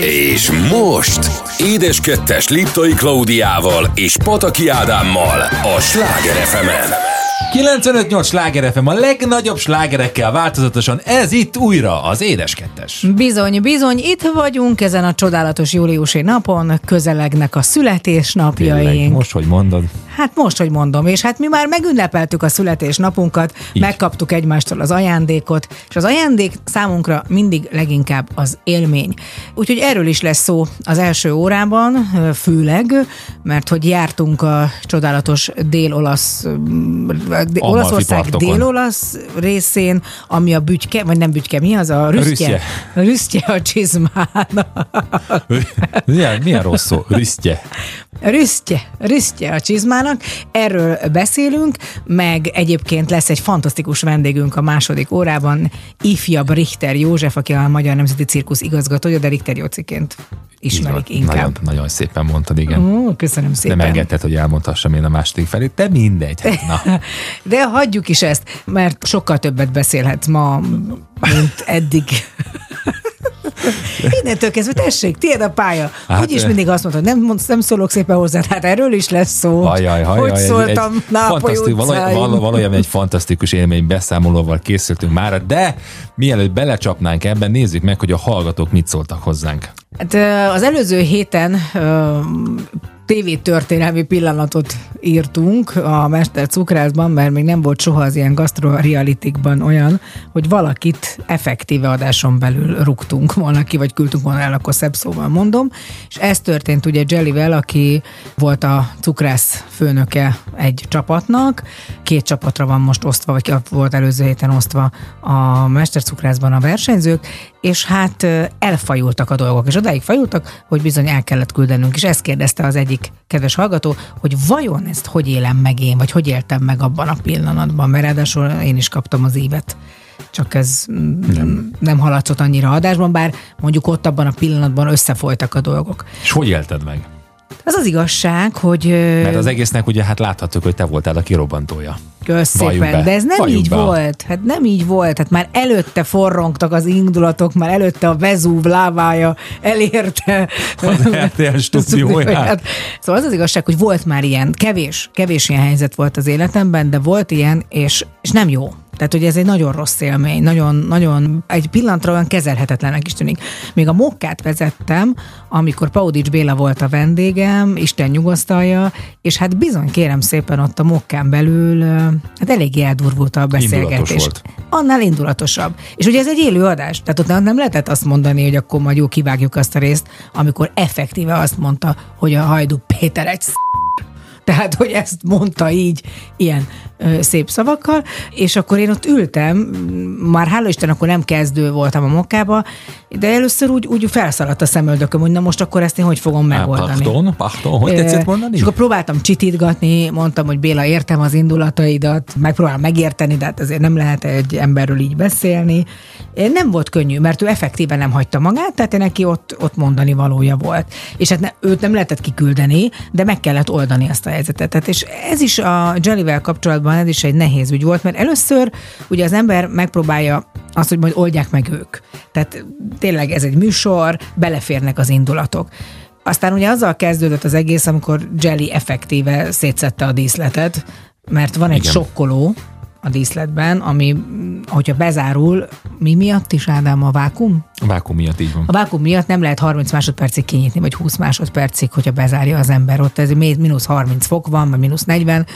És most Édes Kettes Liptai Klaudiával és Pataki Ádámmal a Sláger fm 958 sláger FM, a legnagyobb slágerekkel változatosan, ez itt újra az Édes Kettes. Bizony, bizony, itt vagyunk ezen a csodálatos júliusi napon, közelegnek a születésnapjaink. Tényleg, most, hogy mondod. Hát most, hogy mondom, és hát mi már megünnepeltük a születésnapunkat, Így. megkaptuk egymástól az ajándékot, és az ajándék számunkra mindig leginkább az élmény. Úgyhogy erről is lesz szó az első órában, főleg, mert hogy jártunk a csodálatos dél-olasz, dé- Olaszország dél-olasz részén, ami a bütyke, vagy nem bütyke, mi az a rüsztje? Rüsztje. A rüsztje a csizmának. milyen, milyen rossz szó? Rüsztje. Rüsztje, rüsztje a csizmának. Erről beszélünk, meg egyébként lesz egy fantasztikus vendégünk a második órában, ifjabb Richter József, aki a Magyar Nemzeti Cirkusz igazgatója, de Richter Jóciként ismerik inkább. Nagyon, nagyon szépen mondtad, igen. Ó, köszönöm szépen. Nem engedted, hogy elmondhassam én a második felét, de mindegy. Hát, Na, De hagyjuk is ezt, mert sokkal többet beszélhetsz ma, mint eddig. Innentől kezdve tessék, tiéd a pálya. Hát, Úgyis mindig azt mondod, nem, nem szólok szépen hozzá, hát erről is lesz szó. Hajaj, hajaj, hogy egy- szóltam egy fantasztik- valójában, valójában egy fantasztikus élmény beszámolóval készültünk már, de mielőtt belecsapnánk ebben, nézzük meg, hogy a hallgatók mit szóltak hozzánk. Hát az előző héten tévétörténelmi pillanatot írtunk a Mester Cukrászban, mert még nem volt soha az ilyen gastrorealitikban olyan, hogy valakit effektíve adáson belül rúgtunk volna ki, vagy küldtünk volna el, akkor szebb szóval mondom. És ez történt ugye Jellyvel, aki volt a cukrász főnöke egy csapatnak, két csapatra van most osztva, vagy volt előző héten osztva a Mester Cukrászban a versenyzők, és hát elfajultak a dolgok, és odáig fajultak, hogy bizony el kellett küldenünk, és ezt kérdezte az egyik kedves hallgató, hogy vajon ezt hogy élem meg én, vagy hogy éltem meg abban a pillanatban, mert ráadásul én is kaptam az évet csak ez nem, nem haladszott annyira adásban, bár mondjuk ott abban a pillanatban összefolytak a dolgok. És hogy élted meg? Az az igazság, hogy Mert az egésznek ugye hát láthatjuk, hogy te voltál a kirobbantója. Kösz szépen, de ez nem Valljuk így be. volt. Hát nem így volt. Hát már előtte forrongtak az indulatok, már előtte a Vezúv lávája elérte Az RTL stúdióját. Szóval az az igazság, hogy volt már ilyen, kevés, kevés ilyen helyzet volt az életemben, de volt ilyen, és, és nem jó. Tehát, hogy ez egy nagyon rossz élmény, nagyon, nagyon egy pillanatra olyan kezelhetetlenek is tűnik. Még a mokkát vezettem, amikor Paudics Béla volt a vendégem, Isten nyugasztalja, és hát bizony kérem szépen ott a mokkán belül, hát eléggé eldurvult a beszélgetés. Indulatos volt. Annál indulatosabb. És ugye ez egy élő adás, tehát ott nem lehetett azt mondani, hogy akkor majd jó kivágjuk azt a részt, amikor effektíve azt mondta, hogy a Hajdu Péter egy sz- tehát, hogy ezt mondta így, ilyen ö, szép szavakkal, és akkor én ott ültem, már hála Isten, akkor nem kezdő voltam a mokkába, de először úgy, úgy felszaladt a szemöldököm, hogy na most akkor ezt én hogy fogom megoldani. Pachton, pachton, hogy tetszett mondani? És akkor próbáltam csitítgatni, mondtam, hogy Béla, értem az indulataidat, megpróbálom megérteni, de hát azért nem lehet egy emberről így beszélni. Nem volt könnyű, mert ő effektíven nem hagyta magát, tehát neki ott, ott mondani valója volt. És hát ne, őt nem lehetett kiküldeni, de meg kellett oldani azt a helyzetet. Tehát és ez is a Jellyvel kapcsolatban ez is egy nehéz ügy volt, mert először ugye az ember megpróbálja azt, hogy majd oldják meg ők. Tehát tényleg ez egy műsor, beleférnek az indulatok. Aztán ugye azzal kezdődött az egész, amikor Jelly effektíve szétszette a díszletet, mert van egy Igen. sokkoló a díszletben, ami, hogyha bezárul, mi miatt is, Ádám, a vákum? A vákum miatt így van. A vákum miatt nem lehet 30 másodpercig kinyitni, vagy 20 másodpercig, hogyha bezárja az ember. Ott ez mínusz 30 fok van, vagy mínusz 40,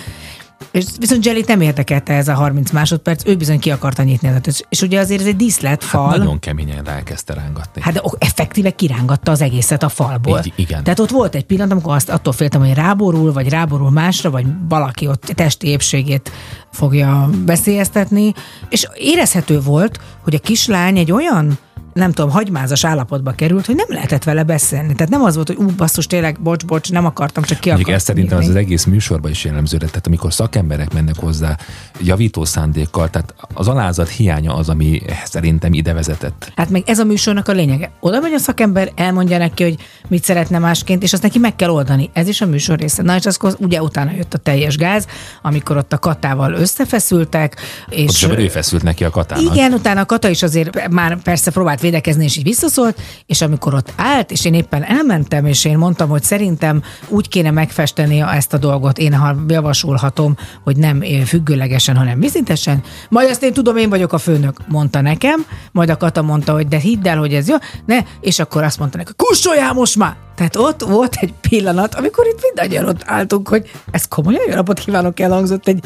és viszont Jelly nem érdekelte ez a 30 másodperc, ő bizony ki akarta nyitni. az ajtót. És ugye azért ez egy díszletfal. Hát nagyon keményen elkezdte rángatni. Hát de effektíve kirángatta az egészet a falból. Így, igen. Tehát ott volt egy pillanat, amikor azt attól féltem, hogy ráborul, vagy ráborul másra, vagy valaki ott testi épségét fogja veszélyeztetni. És érezhető volt, hogy a kislány egy olyan nem tudom, hagymázas állapotba került, hogy nem lehetett vele beszélni. Tehát nem az volt, hogy ú, basszus, tényleg, bocs, bocs, nem akartam, csak ki akartam ez szerintem az, az egész műsorban is jellemző lett. Tehát amikor szakemberek mennek hozzá javító szándékkal, tehát az alázat hiánya az, ami szerintem ide vezetett. Hát meg ez a műsornak a lényege. Oda megy a szakember, elmondja neki, hogy mit szeretne másként, és azt neki meg kell oldani. Ez is a műsor része. Na és akkor ugye utána jött a teljes gáz, amikor ott a katával összefeszültek, és... És ő feszült neki a katának. igen, utána a Kata is azért már persze próbált védekezni, és így visszaszólt, és amikor ott állt, és én éppen elmentem, és én mondtam, hogy szerintem úgy kéne megfesteni ezt a dolgot, én ha javasolhatom, hogy nem függőlegesen, hanem vízintesen, majd azt én tudom, én vagyok a főnök, mondta nekem, majd a Kata mondta, hogy de hidd el, hogy ez jó, ne, és akkor azt mondta neki, kussoljál most már! Tehát ott volt egy pillanat, amikor itt mindannyian ott álltunk, hogy ez komolyan jó napot kívánok elhangzott egy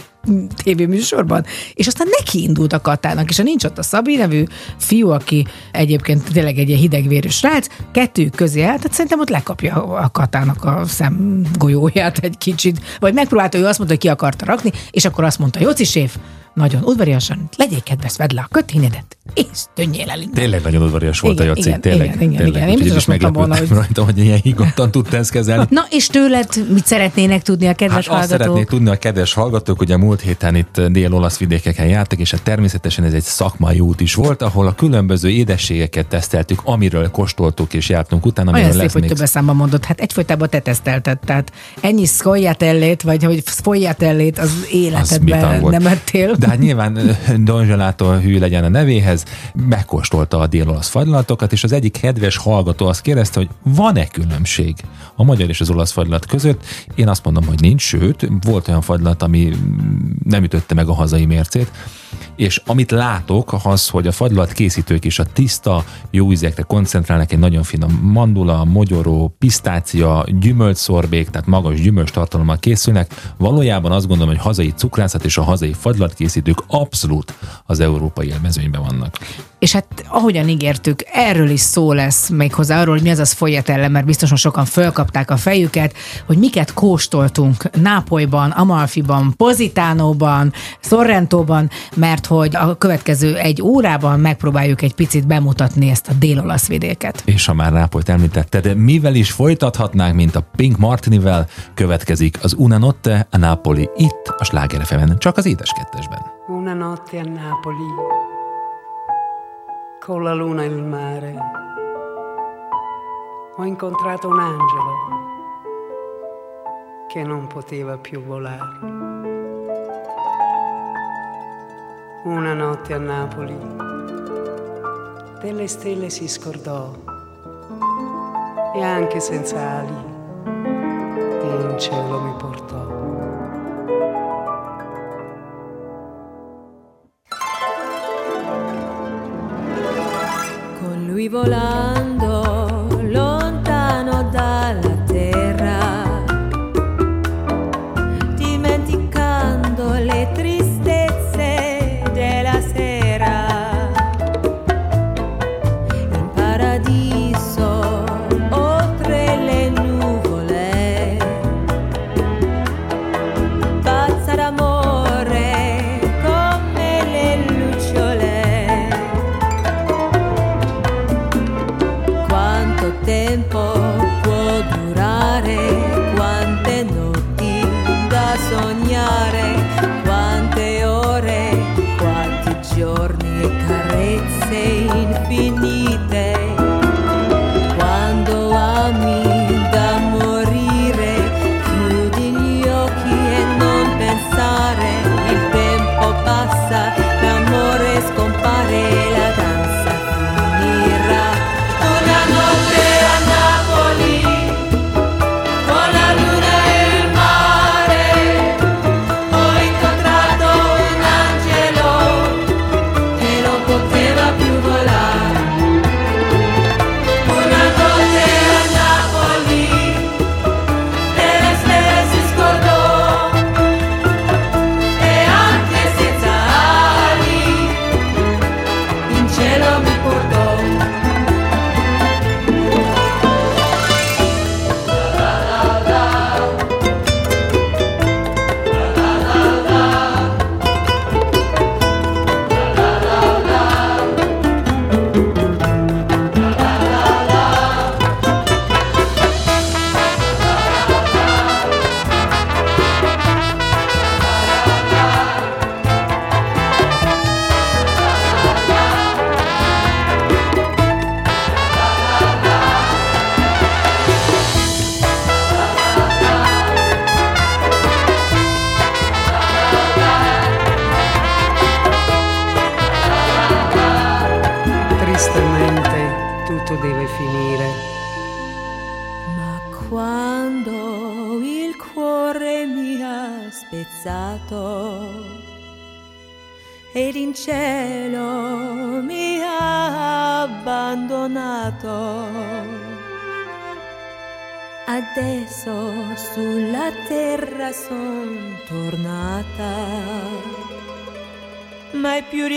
tévéműsorban. És aztán neki indult a Katának, és ha nincs ott a Szabi nevű fiú, aki egyébként tényleg egy ilyen hidegvérű srác, kettő közé állt, tehát szerintem ott lekapja a Katának a szemgolyóját egy kicsit. Vagy megpróbálta, ő azt mondta, hogy ki akarta rakni, és akkor azt mondta, Jóci séf, nagyon udvariasan, legyél kedves, vedd le a kötényedet, és tűnjél el innen. Tényleg nagyon udvarias volt igen, a Jaci, igen, tényleg. Igen, igen, tényleg. igen. Én biztos mondtam volna, hogy... rajta, hogy ilyen higgadtan tudta ezt kezelni. Na, és tőled mit szeretnének tudni a kedves hát hallgatók? azt szeretnék tudni a kedves hallgatók, hogy a múlt héten itt dél-olasz vidékeken jártak, és hát természetesen ez egy szakmai út is volt, ahol a különböző édességeket teszteltük, amiről kostoltuk és jártunk utána. Olyan szép, lesz hogy még... több számban mondod. Hát egyfolytában te tesztelted, tehát ennyi szkoljátellét, vagy hogy szfoljátellét az életedben nem ettél. De hát nyilván Don Gelato hű legyen a nevéhez, megkóstolta a dél-olasz fagylatokat, és az egyik kedves hallgató azt kérdezte, hogy van-e különbség a magyar és az olasz fagylat között. Én azt mondom, hogy nincs, sőt, volt olyan fagylat, ami nem ütötte meg a hazai mércét, és amit látok, az, hogy a fagylat készítők is a tiszta, jó ízekre koncentrálnak, egy nagyon finom mandula, mogyoró, pisztácia, gyümölcsszorbék, tehát magas gyümölcs tartalommal készülnek. Valójában azt gondolom, hogy hazai cukrászat és a hazai fagylatkészítők abszolút az európai élmezőnyben vannak. És hát ahogyan ígértük, erről is szó lesz még hozzá arról, hogy mi az az folyatelle, mert biztosan sokan fölkapták a fejüket, hogy miket kóstoltunk Nápolyban, Amalfiban, Pozitánóban, Sorrentóban, mert hogy a következő egy órában megpróbáljuk egy picit bemutatni ezt a dél-olasz vidéket. És ha már Nápolyt említetted, mivel is folytathatnánk, mint a Pink Martinivel, következik az Una Notte a Napoli itt a Sláger csak az édeskettesben. Una notte a Napoli, con la luna e il mare, ho incontrato un angelo che non poteva più volare. Una notte a Napoli, delle stelle si scordò e anche senza ali in cielo mi portò. fui volando.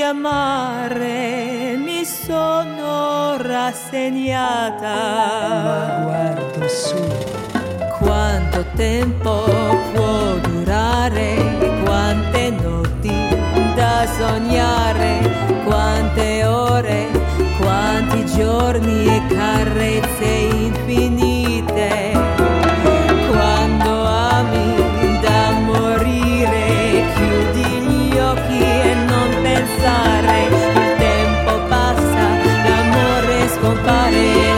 Riamare mi sono rassegnata. Ma guardo su, Quanto tempo può durare, quante notti da sognare, quante ore, quanti giorni e carezze infinite. Pensare, il tempo passa, l'amore scompare,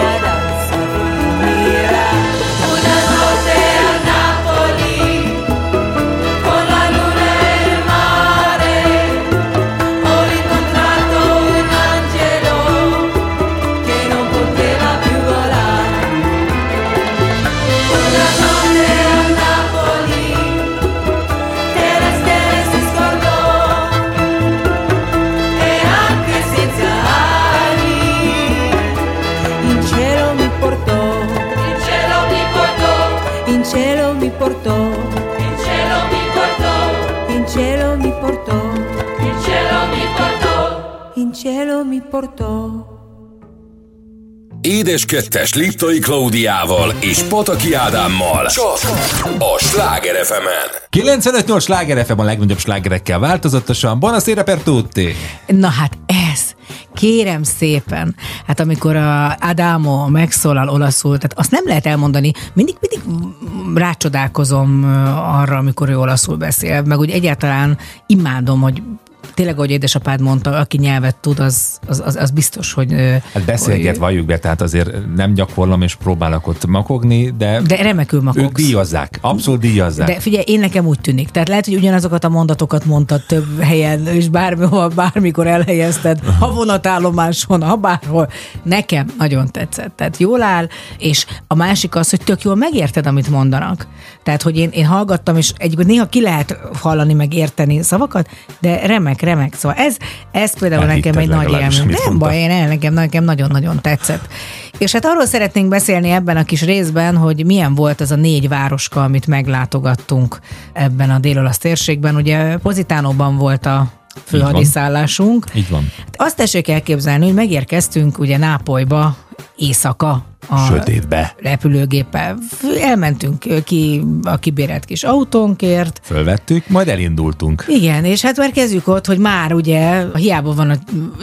portò. Édes kettes Liptai Klaudiával és Pataki Ádámmal. Csak a Sláger fm 95-8 sláger FM a legnagyobb slágerekkel változatosan. Buonasera per tutti! Na hát ez, kérem szépen, hát amikor a Adamo megszólal olaszul, tehát azt nem lehet elmondani, mindig, mindig rácsodálkozom arra, amikor ő olaszul beszél, meg úgy egyáltalán imádom, hogy tényleg, ahogy édesapád mondta, aki nyelvet tud, az, az, az, az biztos, hogy... Hát beszélget, valljuk be, tehát azért nem gyakorlom és próbálok ott makogni, de, De remekül ők makogsz. díjazzák, abszolút díjazzák. De figyelj, én nekem úgy tűnik. Tehát lehet, hogy ugyanazokat a mondatokat mondtad több helyen, és bármihol, bármikor elhelyezted, ha vonatállomáson, ha bárhol. Nekem nagyon tetszett. Tehát jól áll, és a másik az, hogy tök jól megérted, amit mondanak. Tehát, hogy én, én hallgattam, és egyébként néha ki lehet hallani, meg érteni szavakat, de remek, remek. Szóval ez, ez például Elhitted nekem egy nagy élmény. Nem baj, én el, nekem, nekem nagyon-nagyon tetszett. És hát arról szeretnénk beszélni ebben a kis részben, hogy milyen volt ez a négy városka, amit meglátogattunk ebben a délolasz térségben. Ugye Pozitánóban volt a főhadiszállásunk. Így van. Azt tessék elképzelni, hogy megérkeztünk ugye Nápolyba éjszaka a Sötétbe. repülőgéppel. Elmentünk ki a kibérelt kis autónkért, Fölvettük, majd elindultunk. igen, és hát már kezdjük ott, hogy már ugye hiába van a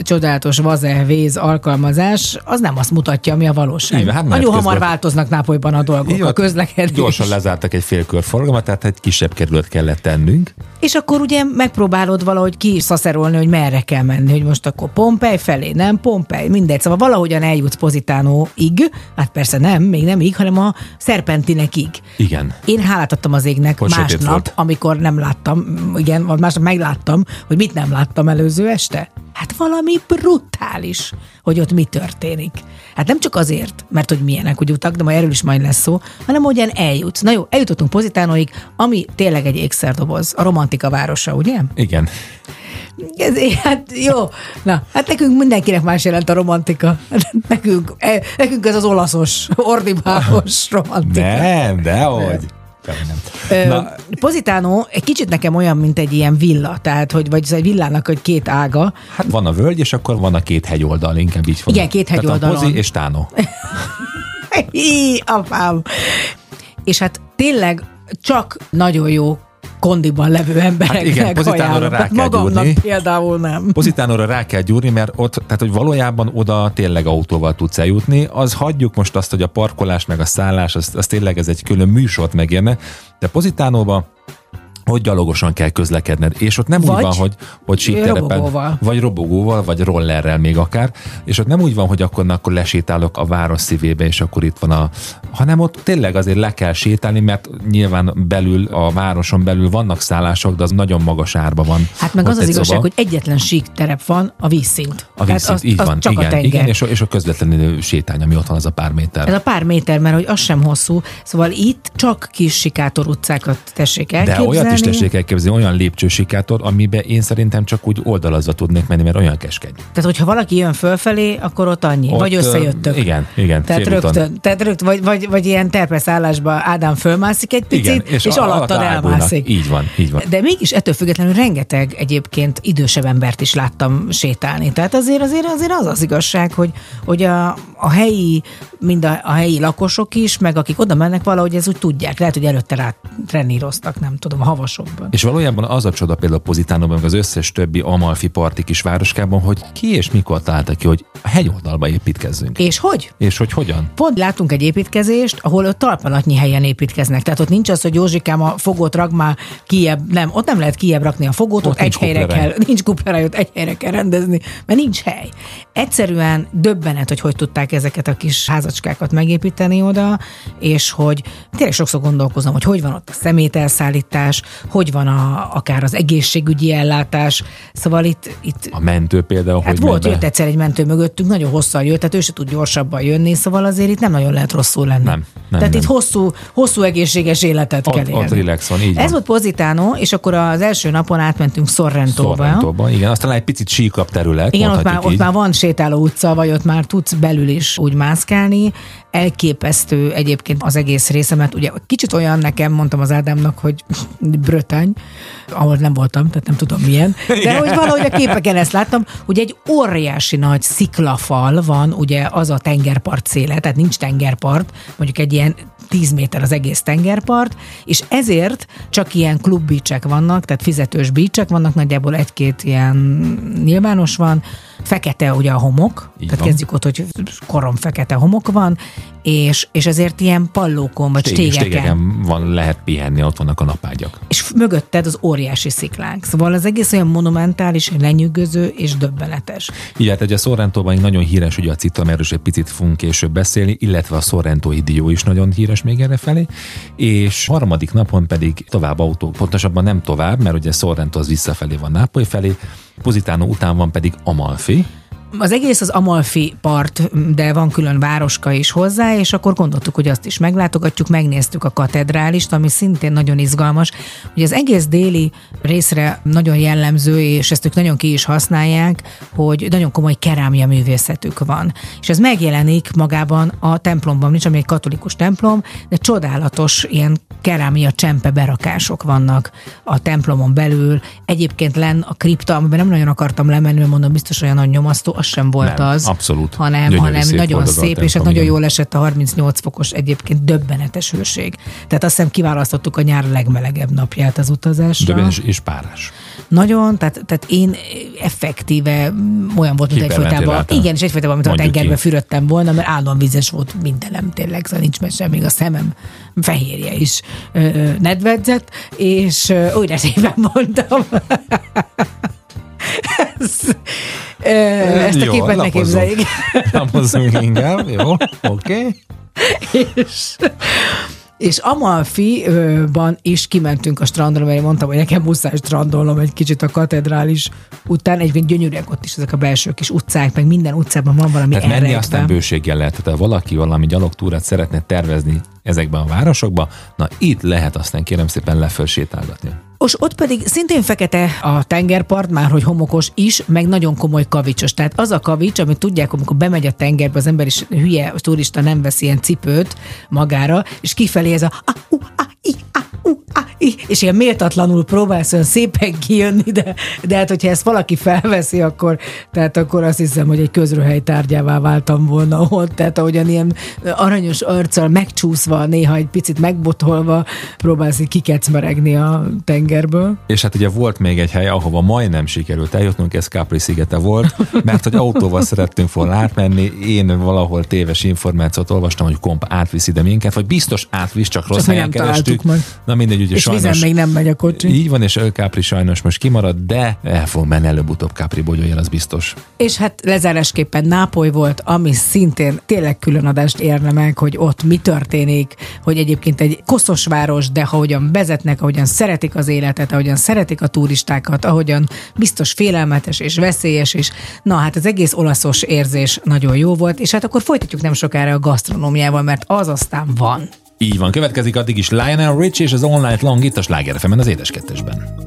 csodálatos vazelvéz alkalmazás, az nem azt mutatja, ami a valóság. Van, hát Nagyon menet hamar közben- változnak Nápolyban a dolgok, Így a közlekedés. Gyorsan lezártak egy félkör forgalmat, tehát egy kisebb kerület kellett tennünk. És akkor ugye megpróbálod valahogy ki szaszerolni, hogy merre kell menni, hogy most akkor Pompej felé, nem Pompej, mindegy. Szóval valahogyan eljutsz Pozitánóig, hát persze nem, még nem így, hanem a Szerpentinekig. Igen. Én hálát adtam az égnek Hogy másnap, amikor nem láttam, igen, vagy másnap megláttam, hogy mit nem láttam előző este. Hát valami brutális, hogy ott mi történik. Hát nem csak azért, mert hogy milyenek úgy utak, de majd erről is majd lesz szó, hanem hogyan eljutsz. Na jó, eljutottunk Pozitánóig, ami tényleg egy ékszerdoboz, a romantika városa, ugye? Igen. Ez, hát jó, na, hát nekünk mindenkinek más jelent a romantika. Nekünk, eh, nekünk ez az olaszos, ordibálos romantika. Nem, dehogy. Nem. Ö, Na, Pozitánó egy kicsit nekem olyan, mint egy ilyen villa, tehát, hogy vagy egy villának egy két ága. hát van a völgy, és akkor van a két hegyoldal, inkább így fogom. Igen, két a Pozi és Tánó. Hí, apám. És hát tényleg csak nagyon jó kondiban levő embereknek Hát igen, Pozitánóra ajánlom. rá kell Magamnak gyúrni. például nem. Pozitánóra rá kell gyúrni, mert ott, tehát hogy valójában oda tényleg autóval tudsz eljutni, az hagyjuk most azt, hogy a parkolás meg a szállás, az, az tényleg ez egy külön műsort megérne, de Pozitánóba hogy gyalogosan kell közlekedned, és ott nem Vagy úgy van, hogy, hogy síkterepen, robogóval. vagy robogóval, vagy rollerrel még akár, és ott nem úgy van, hogy akkor, na, akkor lesétálok a város szívébe, és akkor itt van a, hanem ott tényleg azért le kell sétálni, mert nyilván belül, a városon belül vannak szállások, de az nagyon magas árba van. Hát meg Ott az az igazság, szoba. hogy egyetlen sík terep van, a vízszint. a vízszint, így az van, csak a igen, tenger. igen és, a, és a közvetlenül sétány, ami ott van, az a pár méter. Ez a pár méter, mert hogy az sem hosszú, szóval itt csak kis sikátor utcákat tessék De elképzelni. olyat is tessék elképzelni, olyan lépcsősikátor, amiben én szerintem csak úgy oldalazva tudnék menni, mert olyan keskeny. Tehát, hogyha valaki jön fölfelé, akkor ott annyi. Ott, vagy összejöttök. igen, igen, Tehát rögtön, tehát rögtön vagy, vagy, vagy ilyen terpeszállásba Ádám fölmászik egy picit, Igen, és, és alattad elmászik. Így van, így van. De mégis ettől függetlenül rengeteg egyébként idősebb embert is láttam sétálni. Tehát azért azért, azért az az igazság, hogy, hogy a, a helyi, mind a, a helyi lakosok is, meg akik oda mennek valahogy ez úgy tudják. Lehet, hogy előtte rá treníroztak, nem tudom, a havasokban. És valójában az a csoda például Pozitánóban, meg az összes többi Amalfi parti kis városkában, hogy ki és mikor találta ki, hogy a hegyoldalba építkezzünk. És hogy? És hogy hogyan? Pont látunk egy építkezést, ahol ott talpalatnyi helyen építkeznek. Tehát ott nincs az, hogy Józsikám a fogót rak már kiebb, nem, ott nem lehet kiebb rakni a fogót, ott, Ott egy helyre kell, nincs kupleráj, ott egy helyre kell rendezni, mert nincs hely. Egyszerűen döbbenet, hogy hogy tudták ezeket a kis házacskákat megépíteni oda, és hogy tényleg sokszor gondolkozom, hogy hogy van ott a szemételszállítás, hogy van a, akár az egészségügyi ellátás, szóval itt, itt A mentő például, Hát hogy volt, jött egyszer egy mentő mögöttünk, nagyon hosszan jött, tehát ő se tud gyorsabban jönni, szóval azért itt nem nagyon lehet rosszul lenni. Nem, nem, tehát nem. itt hosszú, hosszú egészséges életet Ott- kell ott élni. relax van, így Ez van. volt Positano, és akkor az első napon átmentünk Sorrentóba. Sorrentóban, igen, aztán egy picit síkabb terület, Igen, ott már, ott már van sétáló utca, vagy ott már tudsz belül is úgy mászkálni. Elképesztő egyébként az egész része, mert ugye kicsit olyan nekem, mondtam az Ádámnak, hogy Brötány, ahol nem voltam, tehát nem tudom milyen, de hogy valahogy a képeken ezt láttam, hogy egy óriási nagy sziklafal van, ugye az a tengerpart széle, tehát nincs tengerpart, mondjuk egy ilyen 10 méter az egész tengerpart, és ezért csak ilyen klubbícsek vannak, tehát fizetős bícsek vannak, nagyjából egy-két ilyen nyilvános van, fekete ugye a homok, Így tehát van. kezdjük ott, hogy korom fekete homok van, és, és ezért ilyen pallókon vagy Stég- stégeken. stégeken van, lehet pihenni, ott vannak a napágyak. És mögötted az óriási sziklánk. Szóval az egész olyan monumentális, lenyűgöző és döbbenetes. Így hát ugye Sorrentóban nagyon híres ugye a citta, erről is egy picit fogunk később beszélni, illetve a Sorrentói dió is nagyon híres még erre felé, és harmadik napon pedig tovább autó, pontosabban nem tovább, mert ugye Sorrento az visszafelé van Nápoly felé, Positano után van pedig Amalfi, Az egész az Amalfi part, de van külön városka is hozzá, és akkor gondoltuk, hogy azt is meglátogatjuk, megnéztük a katedrálist, ami szintén nagyon izgalmas. Ugye az egész déli részre nagyon jellemző, és ezt ők nagyon ki is használják, hogy nagyon komoly kerámia művészetük van. És ez megjelenik magában a templomban, nincs, ami egy katolikus templom, de csodálatos ilyen kerámia csempe berakások vannak a templomon belül. Egyébként len a kripta, amiben nem nagyon akartam lemenni, mert mondom, biztos olyan nagy nyomasztó, az sem volt Nem, az. abszolút. Hanem, Gyönyörű hanem szép nagyon szép, és hát nagyon jól esett a 38 fokos egyébként döbbenetes hőség. Tehát azt hiszem kiválasztottuk a nyár legmelegebb napját az utazásra. Döbbenes és párás. Nagyon, tehát, tehát én effektíve mm, olyan volt, mint. Hiperventiláltál. Igen, és egyfolytában, mint a tengerbe ki. fürödtem volna, mert állandóan vizes volt mindenem tényleg, szóval nincs mese, még a szemem fehérje is nedvedzett, és újra szépen mondtam. Ez, ö, ezt a Jó, képet ne képzeljék. Lapozzunk inkább, jó, oké. Okay. és, és Amalfi-ban is kimentünk a strandra, mert én mondtam, hogy nekem muszáj strandolnom egy kicsit a katedrális után. Egyébként gyönyörűek ott is ezek a belső kis utcák, meg minden utcában van valami Tehát menni elrejtve. aztán bőséggel lehet. Tehát ha valaki valami gyalogtúrát szeretne tervezni ezekben a városokban, na itt lehet aztán kérem szépen lefölsétálgatni. És ott pedig szintén fekete a tengerpart, már hogy homokos is, meg nagyon komoly kavicsos. Tehát az a kavics, amit tudják, amikor bemegy a tengerbe, az ember is hülye, a turista nem vesz ilyen cipőt magára, és kifelé ez a a, u, a, i, a, u, és ilyen méltatlanul próbálsz olyan szépen kijönni, de, de hát hogyha ezt valaki felveszi, akkor, tehát akkor azt hiszem, hogy egy közröhely tárgyává váltam volna ott, tehát ahogyan ilyen aranyos arccal megcsúszva, néha egy picit megbotolva próbálsz így kikecmeregni a tengerből. És hát ugye volt még egy hely, ahova majdnem sikerült eljutnunk, ez Capri szigete volt, mert hogy autóval szerettünk volna átmenni, én valahol téves információt olvastam, hogy komp átvisz ide minket, vagy biztos átvisz, csak rossz mi helyen kerestük. meg. Na mindegy, ugye És vizen sajnos még nem megy a kocsi. így van, és Capri sajnos most kimarad, de el fog menni előbb-utóbb Capri bogyójel, az biztos. És hát lezárásképpen Nápoly volt, ami szintén tényleg külön adást érne meg, hogy ott mi történik, hogy egyébként egy koszos város, de ahogyan vezetnek, ahogyan szeretik az életet, ahogyan szeretik a turistákat, ahogyan biztos félelmetes és veszélyes is. Na hát az egész olaszos érzés nagyon jó volt, és hát akkor folytatjuk nem sokára a gasztronómiával, mert az aztán van. Így van, következik addig is Lionel Rich és az Night Long itt a Sláger az édeskettesben.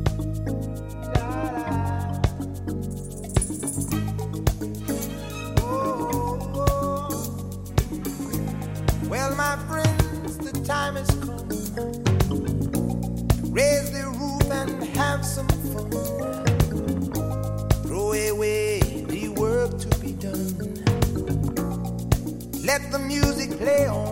Let the music play on.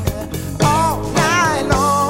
long.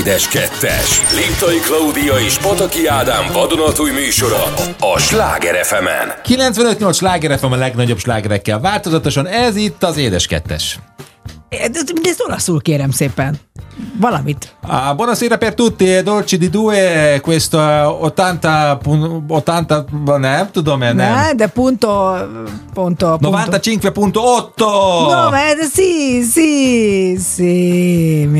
Édes Kettes. Liptai Klaudia és Pataki Ádám vadonatúj műsora a Sláger fm 95-8 sláger FM a legnagyobb slágerekkel változatosan, ez itt az édes kettes. De, de ezt olaszul kérem szépen. Valamit. Ah, buonasera per tutti, e dolci di due, questo 80, pun- 80 nem tudom én, nem. Ne, de punto, punto, punto. 95.8! No, ma sì, sì, sì, mi amore.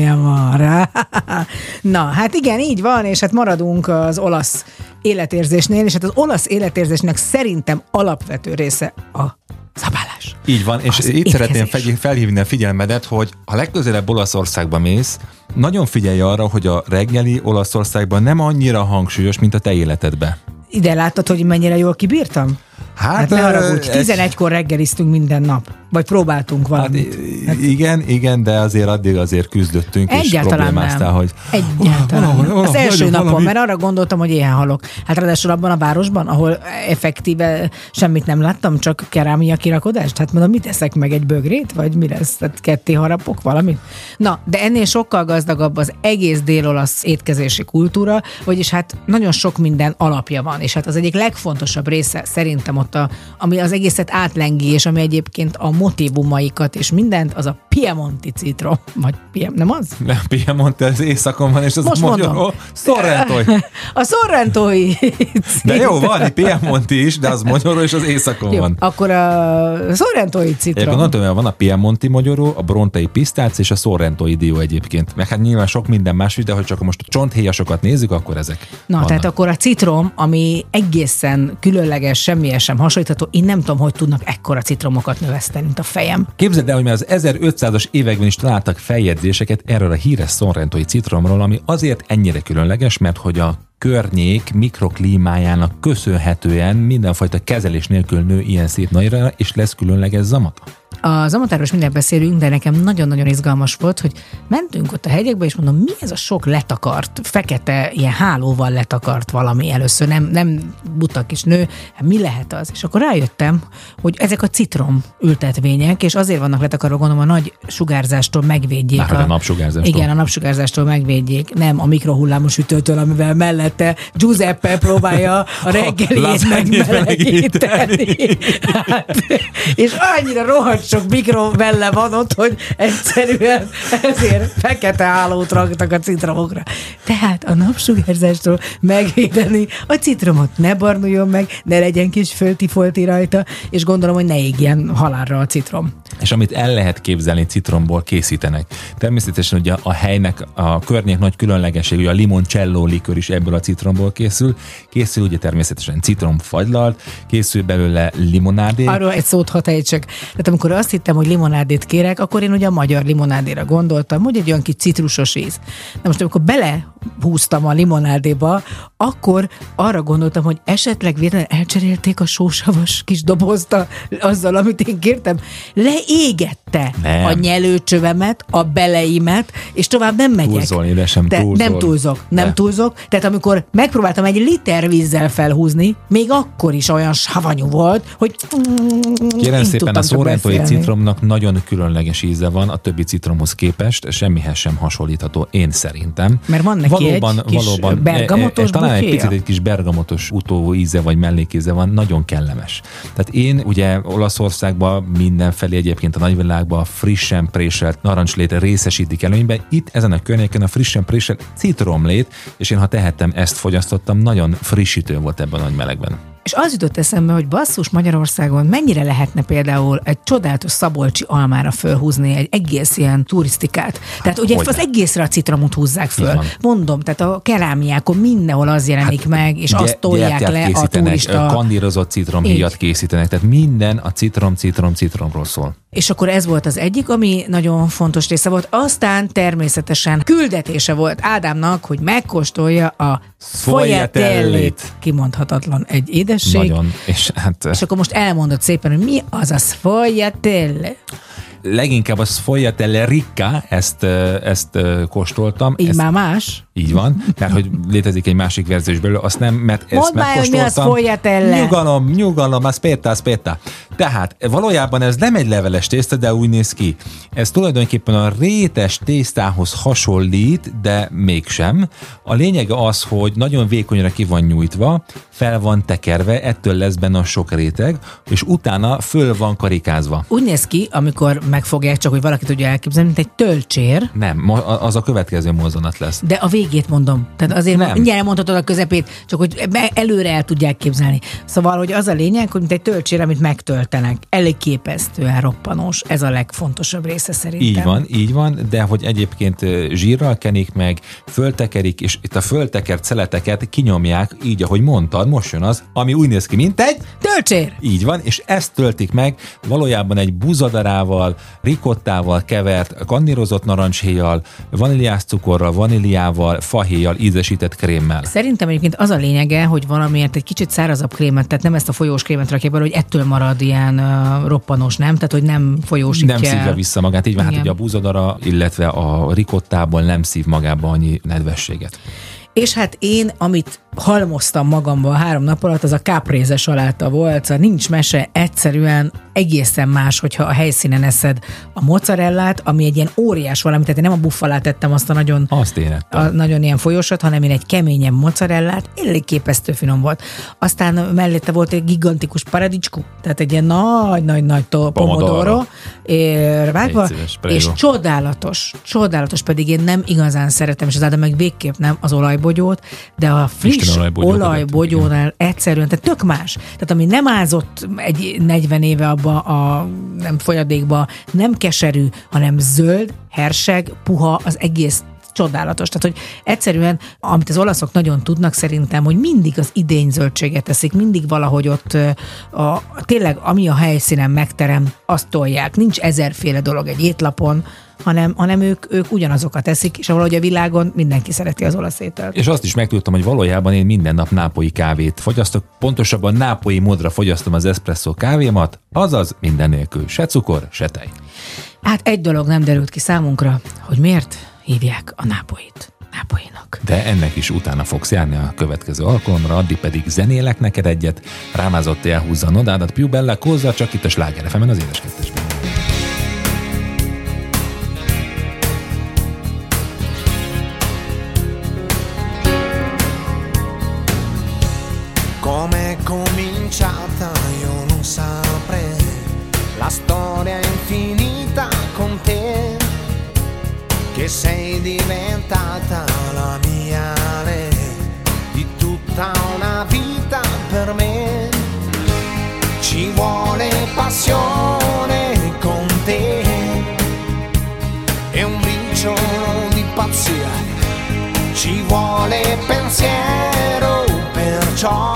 Na, hát igen, így van, és hát maradunk az olasz életérzésnél, és hát az olasz életérzésnek szerintem alapvető része a szabálás. Így van, és Az itt szeretném fegy- felhívni a figyelmedet, hogy ha legközelebb Olaszországba mész, nagyon figyelj arra, hogy a reggeli Olaszországban nem annyira hangsúlyos, mint a te életedben. Ide láttad, hogy mennyire jól kibírtam? Hát ne ö, haragudj, ez- 11-kor reggeliztünk minden nap. Vagy próbáltunk Hát, valamit. i- igen, igen, de azért addig azért küzdöttünk, és Egyáltalán problémáztál, nem. hogy Egyáltalán valahol- nem. Az valahol első napon, valami- mert arra gondoltam, hogy éhen halok. Hát ráadásul abban a városban, ahol effektíve semmit nem láttam, csak kerámia kirakodást. Hát mondom, mit eszek meg egy bögrét, vagy mi lesz? Tehát ketté harapok valamit? Na, de ennél sokkal gazdagabb az egész dél-olasz étkezési kultúra, vagyis hát nagyon sok minden alapja van, és hát az egyik legfontosabb része szerintem ott, a, ami az egészet átlengi, és ami egyébként a motivumaikat és mindent, az a Piemonti citrom, vagy Piem, nem az? nem, Piemonte az éjszakon van, és az Most mondom. magyaró, Sorrentói. A Sorrentói. De jó, van egy Piemonti is, de az magyaró, és az éjszakon Jó, van. akkor a Sorrentói Én citrom. gondoltam, hogy van a Piemonti magyaró, a Brontai pisztác és a Sorrentói dió egyébként. Meg hát nyilván sok minden más de hogy csak most a csonthéjasokat nézzük, akkor ezek Na, vannak. tehát akkor a citrom, ami egészen különleges, semmihez sem hasonlítható, én nem tudom, hogy tudnak ekkora citromokat növeszteni, mint a fejem. Képzeld el, hogy már az 1500-as években is találtak feljegyzéseket erről a híres szonrentói citromról, ami azért ennyire különleges, mert hogy a környék mikroklímájának köszönhetően mindenfajta kezelés nélkül nő ilyen szép nagyra, és lesz különleges zamata. A zamatáról is mindent beszélünk, de nekem nagyon-nagyon izgalmas volt, hogy mentünk ott a hegyekbe, és mondom, mi ez a sok letakart, fekete, ilyen hálóval letakart valami először, nem, nem buta kis nő, hát mi lehet az? És akkor rájöttem, hogy ezek a citrom ültetvények, és azért vannak letakarva, gondolom, a nagy sugárzástól megvédjék. Már hogy a napsugárzástól. Igen, a napsugárzástól megvédjék, nem a mikrohullámos ütőtől, amivel mellette Giuseppe próbálja a lasagnét megmelegíteni. Hát, és annyira rohadt sok mikrovelle van ott, hogy egyszerűen ezért fekete hálót raktak a citromokra. Tehát a napsugárzástól megvédeni a citromot ne barnuljon meg, ne legyen kis föltifolti rajta, és gondolom, hogy ne égjen halálra a citrom. És amit el lehet képzelni, citromból készítenek. Természetesen ugye a helynek, a környék nagy különlegesség, ugye a limoncello likör is ebből a citromból készül. Készül ugye természetesen citromfagylalt, készül belőle limonádé. Arról egy szót hadd ejtsek. Tehát amikor azt hittem, hogy limonádét kérek, akkor én ugye a magyar limonádéra gondoltam, hogy egy olyan kis citrusos íz. Na most amikor belehúztam a limonádéba, akkor arra gondoltam, hogy esetleg véletlenül elcserélték a sósavas kis dobozt a- azzal, amit én kértem. Leégette Nem. a nyelőcsövemet, a beleimet, és tovább nem megyek. Túlzol, de sem De túlzol. Nem túlzok, nem De. túlzok. Tehát amikor megpróbáltam egy liter vízzel felhúzni, még akkor is olyan savanyú volt, hogy Kérem szépen, a szórentói. Citromnak nagyon különleges íze van a többi citromhoz képest, semmihez sem hasonlítható, én szerintem. Mert van neki valóban, egy kis valóban, bergamotos e, e, talán egy picit egy kis bergamotos utó íze vagy mellékíze van, nagyon kellemes. Tehát én ugye Olaszországban mindenfelé egyébként a nagyvilágban frissen préselt narancslét részesítik előnyben. Itt ezen a környéken a frissen préselt citromlét, és én ha tehettem, ezt fogyasztottam, nagyon frissítő volt ebben a nagy melegben. És az jutott eszembe, hogy basszus Magyarországon mennyire lehetne például egy csodálatos szabolcsi almára fölhúzni egy egész ilyen turisztikát. Tehát ugye az egészre a citromot húzzák föl. Mondom, tehát a kerámiákon mindenhol az jelenik meg, és azt tolják le a turista. kandírozott citromhíjat készítenek, tehát minden a citrom, citrom, citromról szól. És akkor ez volt az egyik, ami nagyon fontos része volt. Aztán természetesen küldetése volt Ádámnak, hogy megkóstolja a sfogliatellit. Kimondhatatlan egy édesség. Nagyon, és hát És akkor most elmondod szépen, hogy mi az a sfogliatelli. leginkább a sfogliatelle ricca, ezt, ö, ezt ö, kóstoltam. Így ezt, már más? Így van, mert hogy létezik egy másik verzió is belőle, azt nem, mert ezt Mondd már, hogy mi az megkóstoltam. Nyugalom, nyugalom, aspetta, aspetta. Tehát valójában ez nem egy leveles tészta, de úgy néz ki. Ez tulajdonképpen a rétes tésztához hasonlít, de mégsem. A lényege az, hogy nagyon vékonyra ki van nyújtva, fel van tekerve, ettől lesz benne a sok réteg, és utána föl van karikázva. Úgy néz ki, amikor megfogják, csak hogy valaki tudja elképzelni, mint egy tölcsér, Nem, az a következő mozzanat lesz. de a végét mondom. Tehát azért Nem. mindjárt mondhatod a közepét, csak hogy előre el tudják képzelni. Szóval, hogy az a lényeg, hogy mint egy töltsér, amit megtöltenek. Elképesztően roppanós. Ez a legfontosabb része szerintem. Így van, így van, de hogy egyébként zsírral kenik meg, föltekerik, és itt a föltekert szeleteket kinyomják, így ahogy mondtad, most jön az, ami úgy néz ki, mint egy Töltsér! Így van, és ezt töltik meg valójában egy buzadarával, rikottával kevert, kannírozott narancshéjjal, vaníliás cukorral, vaníliával, fahéjjal, ízesített krémmel. Szerintem egyébként az a lényege, hogy valamiért egy kicsit szárazabb krémet, tehát nem ezt a folyós krémet bele, hogy ettől marad ilyen uh, roppanos, nem? Tehát, hogy nem folyósítja. Nem szívja vissza magát, így van, hát ugye a buzadara, illetve a rikottából nem szív magába annyi nedvességet. És hát én, amit halmoztam magamba a három nap alatt, az a kápréze saláta volt, szóval nincs mese, egyszerűen egészen más, hogyha a helyszínen eszed a mozzarellát, ami egy ilyen óriás valami, tehát én nem a buffalát tettem azt a nagyon Azt én a nagyon ilyen folyosat, hanem én egy keményebb mozzarellát, elég képesztő finom volt. Aztán mellette volt egy gigantikus paradicskú, tehát egy ilyen nagy-nagy-nagy Pomodoro. vágva, és csodálatos, csodálatos, pedig én nem igazán szeretem, és az Ádám meg végképp nem az olajbogyót, de a friss olajbogyónál egyszerűen, tehát tök más. Tehát ami nem ázott egy 40 éve abba a nem folyadékba, nem keserű, hanem zöld, herseg, puha, az egész csodálatos. Tehát, hogy egyszerűen, amit az olaszok nagyon tudnak szerintem, hogy mindig az idényzöldséget teszik, mindig valahogy ott a, tényleg, ami a helyszínen megterem, azt tolják. Nincs ezerféle dolog egy étlapon, hanem, hanem ők, ők ugyanazokat teszik, és valahogy a világon mindenki szereti az olasz ételt. És azt is megtudtam, hogy valójában én minden nap nápoi kávét fogyasztok, pontosabban nápoi módra fogyasztom az espresso kávémat, azaz minden nélkül se cukor, se tej. Hát egy dolog nem derült ki számunkra, hogy miért hívják a nápoit nápoinak. De ennek is utána fogsz járni a következő alkalomra, addig pedig zenélek neked egyet, rámázott elhúzza a nodádat, Piu Bella Kóza, csak itt a Sláger az. Com'è pazzia ci vuole pensiero, perciò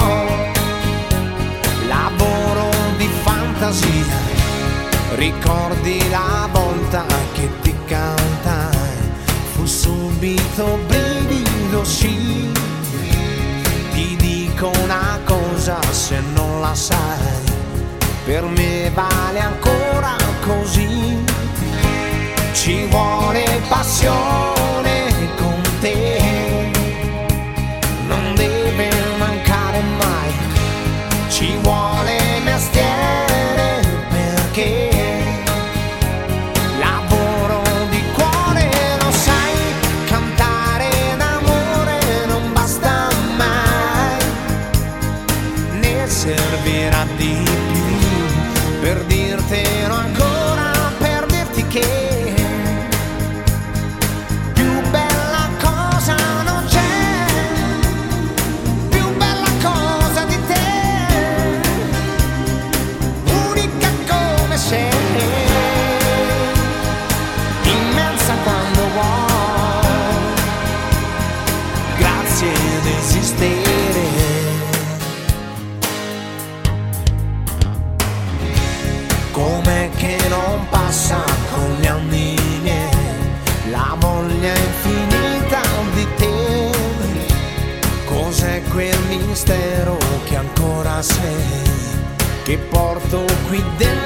lavoro di fantasia. Ricordi la volta che ti cantai, fu subito brivido, sì. Ti dico una cosa se non la sai, per me vale ancora così. Ci vuole passione con te, non deve mancare mai. Ci vuole mestiere che porto qui dentro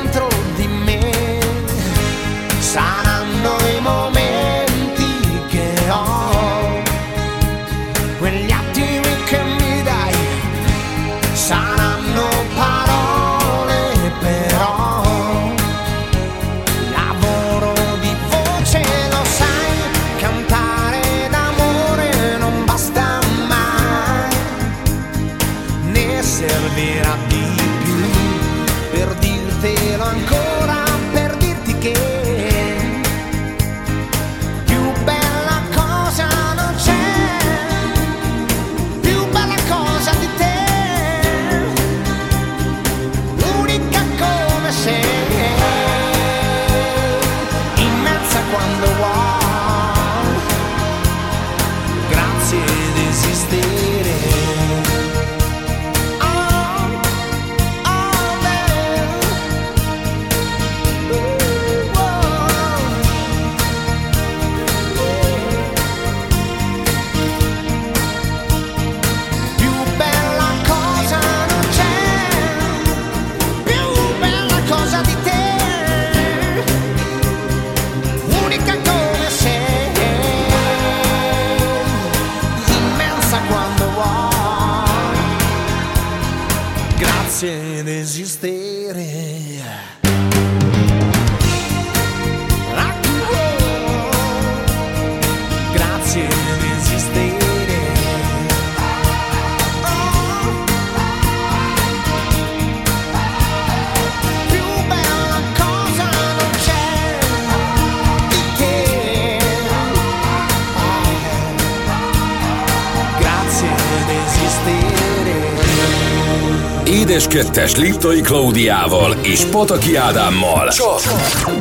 Édes kettes Liptai Klaudiával és Pataki Ádámmal. Csak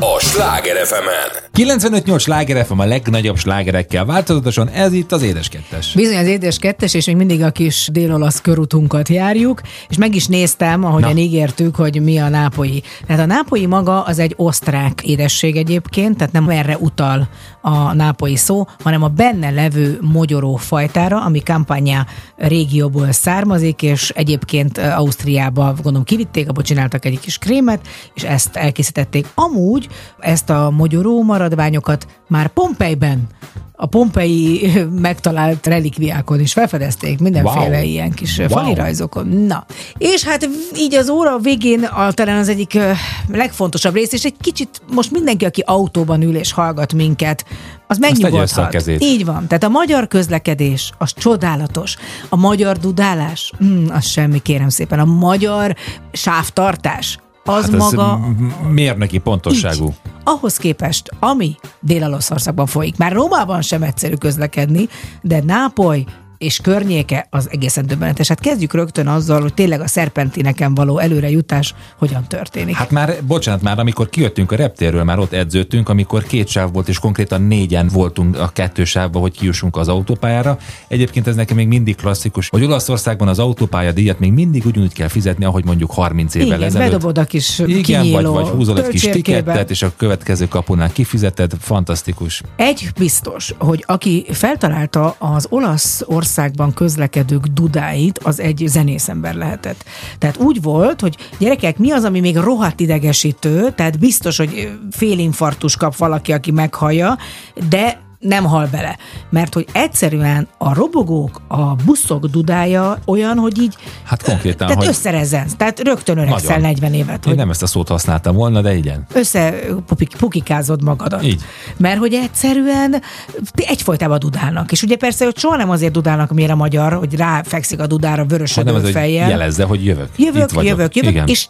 a Sláger fm 95-8 sláger FM a legnagyobb slágerekkel változatosan, ez itt az Édes Kettes. Bizony az édes kettes, és még mindig a kis dél-olasz körutunkat járjuk, és meg is néztem, ahogyan Na. ígértük, hogy mi a nápolyi. Tehát a nápolyi maga az egy osztrák édesség egyébként, tehát nem erre utal a nápolyi szó, hanem a benne levő mogyoró fajtára, ami kampánya régióból származik, és egyébként eh, Ausztriába, gondolom kivitték, abból csináltak egy kis krémet, és ezt elkészítették. Amúgy ezt a mogyoró maradványokat már Pompejben a pompei megtalált relikviákon is felfedezték, mindenféle Wow. ilyen kis Wow. falirajzokon. Na, és hát így az óra végén a, talán az egyik legfontosabb rész, és egy kicsit most mindenki, aki autóban ül és hallgat minket, az megnyugodhat. Így van. Tehát a magyar közlekedés, az csodálatos. A magyar dudálás, mm, az semmi, kérem szépen. A magyar sávtartás, az Hát maga mérnöki pontosságú. így. Ahhoz képest, ami Dél-Olaszországban folyik, már Rómában sem egyszerű közlekedni, de Nápoly és környéke az egészen döbbenetes. Hát kezdjük rögtön azzal, hogy tényleg a szerpentineken való előrejutás hogyan történik. Hát már, bocsánat, már amikor kijöttünk a reptérről, már ott edződtünk, amikor két sáv volt, és konkrétan négyen voltunk a kettő sávba, hogy kijussunk az autópályára. Egyébként ez nekem még mindig klasszikus, hogy Olaszországban az autópálya díjat még mindig ugyanúgy kell fizetni, ahogy mondjuk 30 évvel Igen, ezelőtt. bedobod a kis Igen, vagy, vagy húzol egy kis tikettet, és a következő kapunál kifizeted. Fantasztikus. Egy biztos, hogy aki feltalálta az Olaszországban közlekedők dudáit, az egy zenészember lehetett. Tehát úgy volt, hogy gyerekek, mi az, ami még rohadt idegesítő, tehát biztos, hogy félinfarktus kap valaki, aki meghallja, de nem hal bele. Mert hogy egyszerűen a robogók, a buszok dudája olyan, hogy így Hát konkrétan, tehát hogy összerezensz, tehát rögtön öregszel Nagyon. 40 évet. én Hogy nem ezt a szót használtam volna, de igen. összepukikázod magadat. Így. Mert hogy egyszerűen egyfolytában dudálnak. És ugye persze, hogy soha nem azért dudálnak, miért a magyar, hogy ráfekszik a dudára vörösödő hogy fejjel. jelezze, hogy jövök. Jövök, Itt jövök, jövök, Igen. és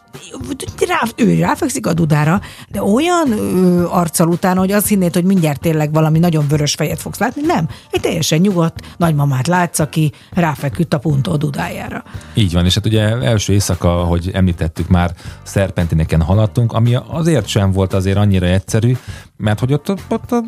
rá, ő ráfekszik a dudára, de olyan ö, arccal utána, hogy azt hinnéd, hogy mindjárt tényleg valami nagyon vörös fejet fogsz látni. Nem, egy teljesen nyugodt nagymamát látsz, aki ráfeküdt a puntó dudájára. Így van, és hát ugye első éjszaka, hogy említettük már, szerpentineken haladtunk, ami azért sem volt azért annyira egyszerű, mert hogy ott, ott, a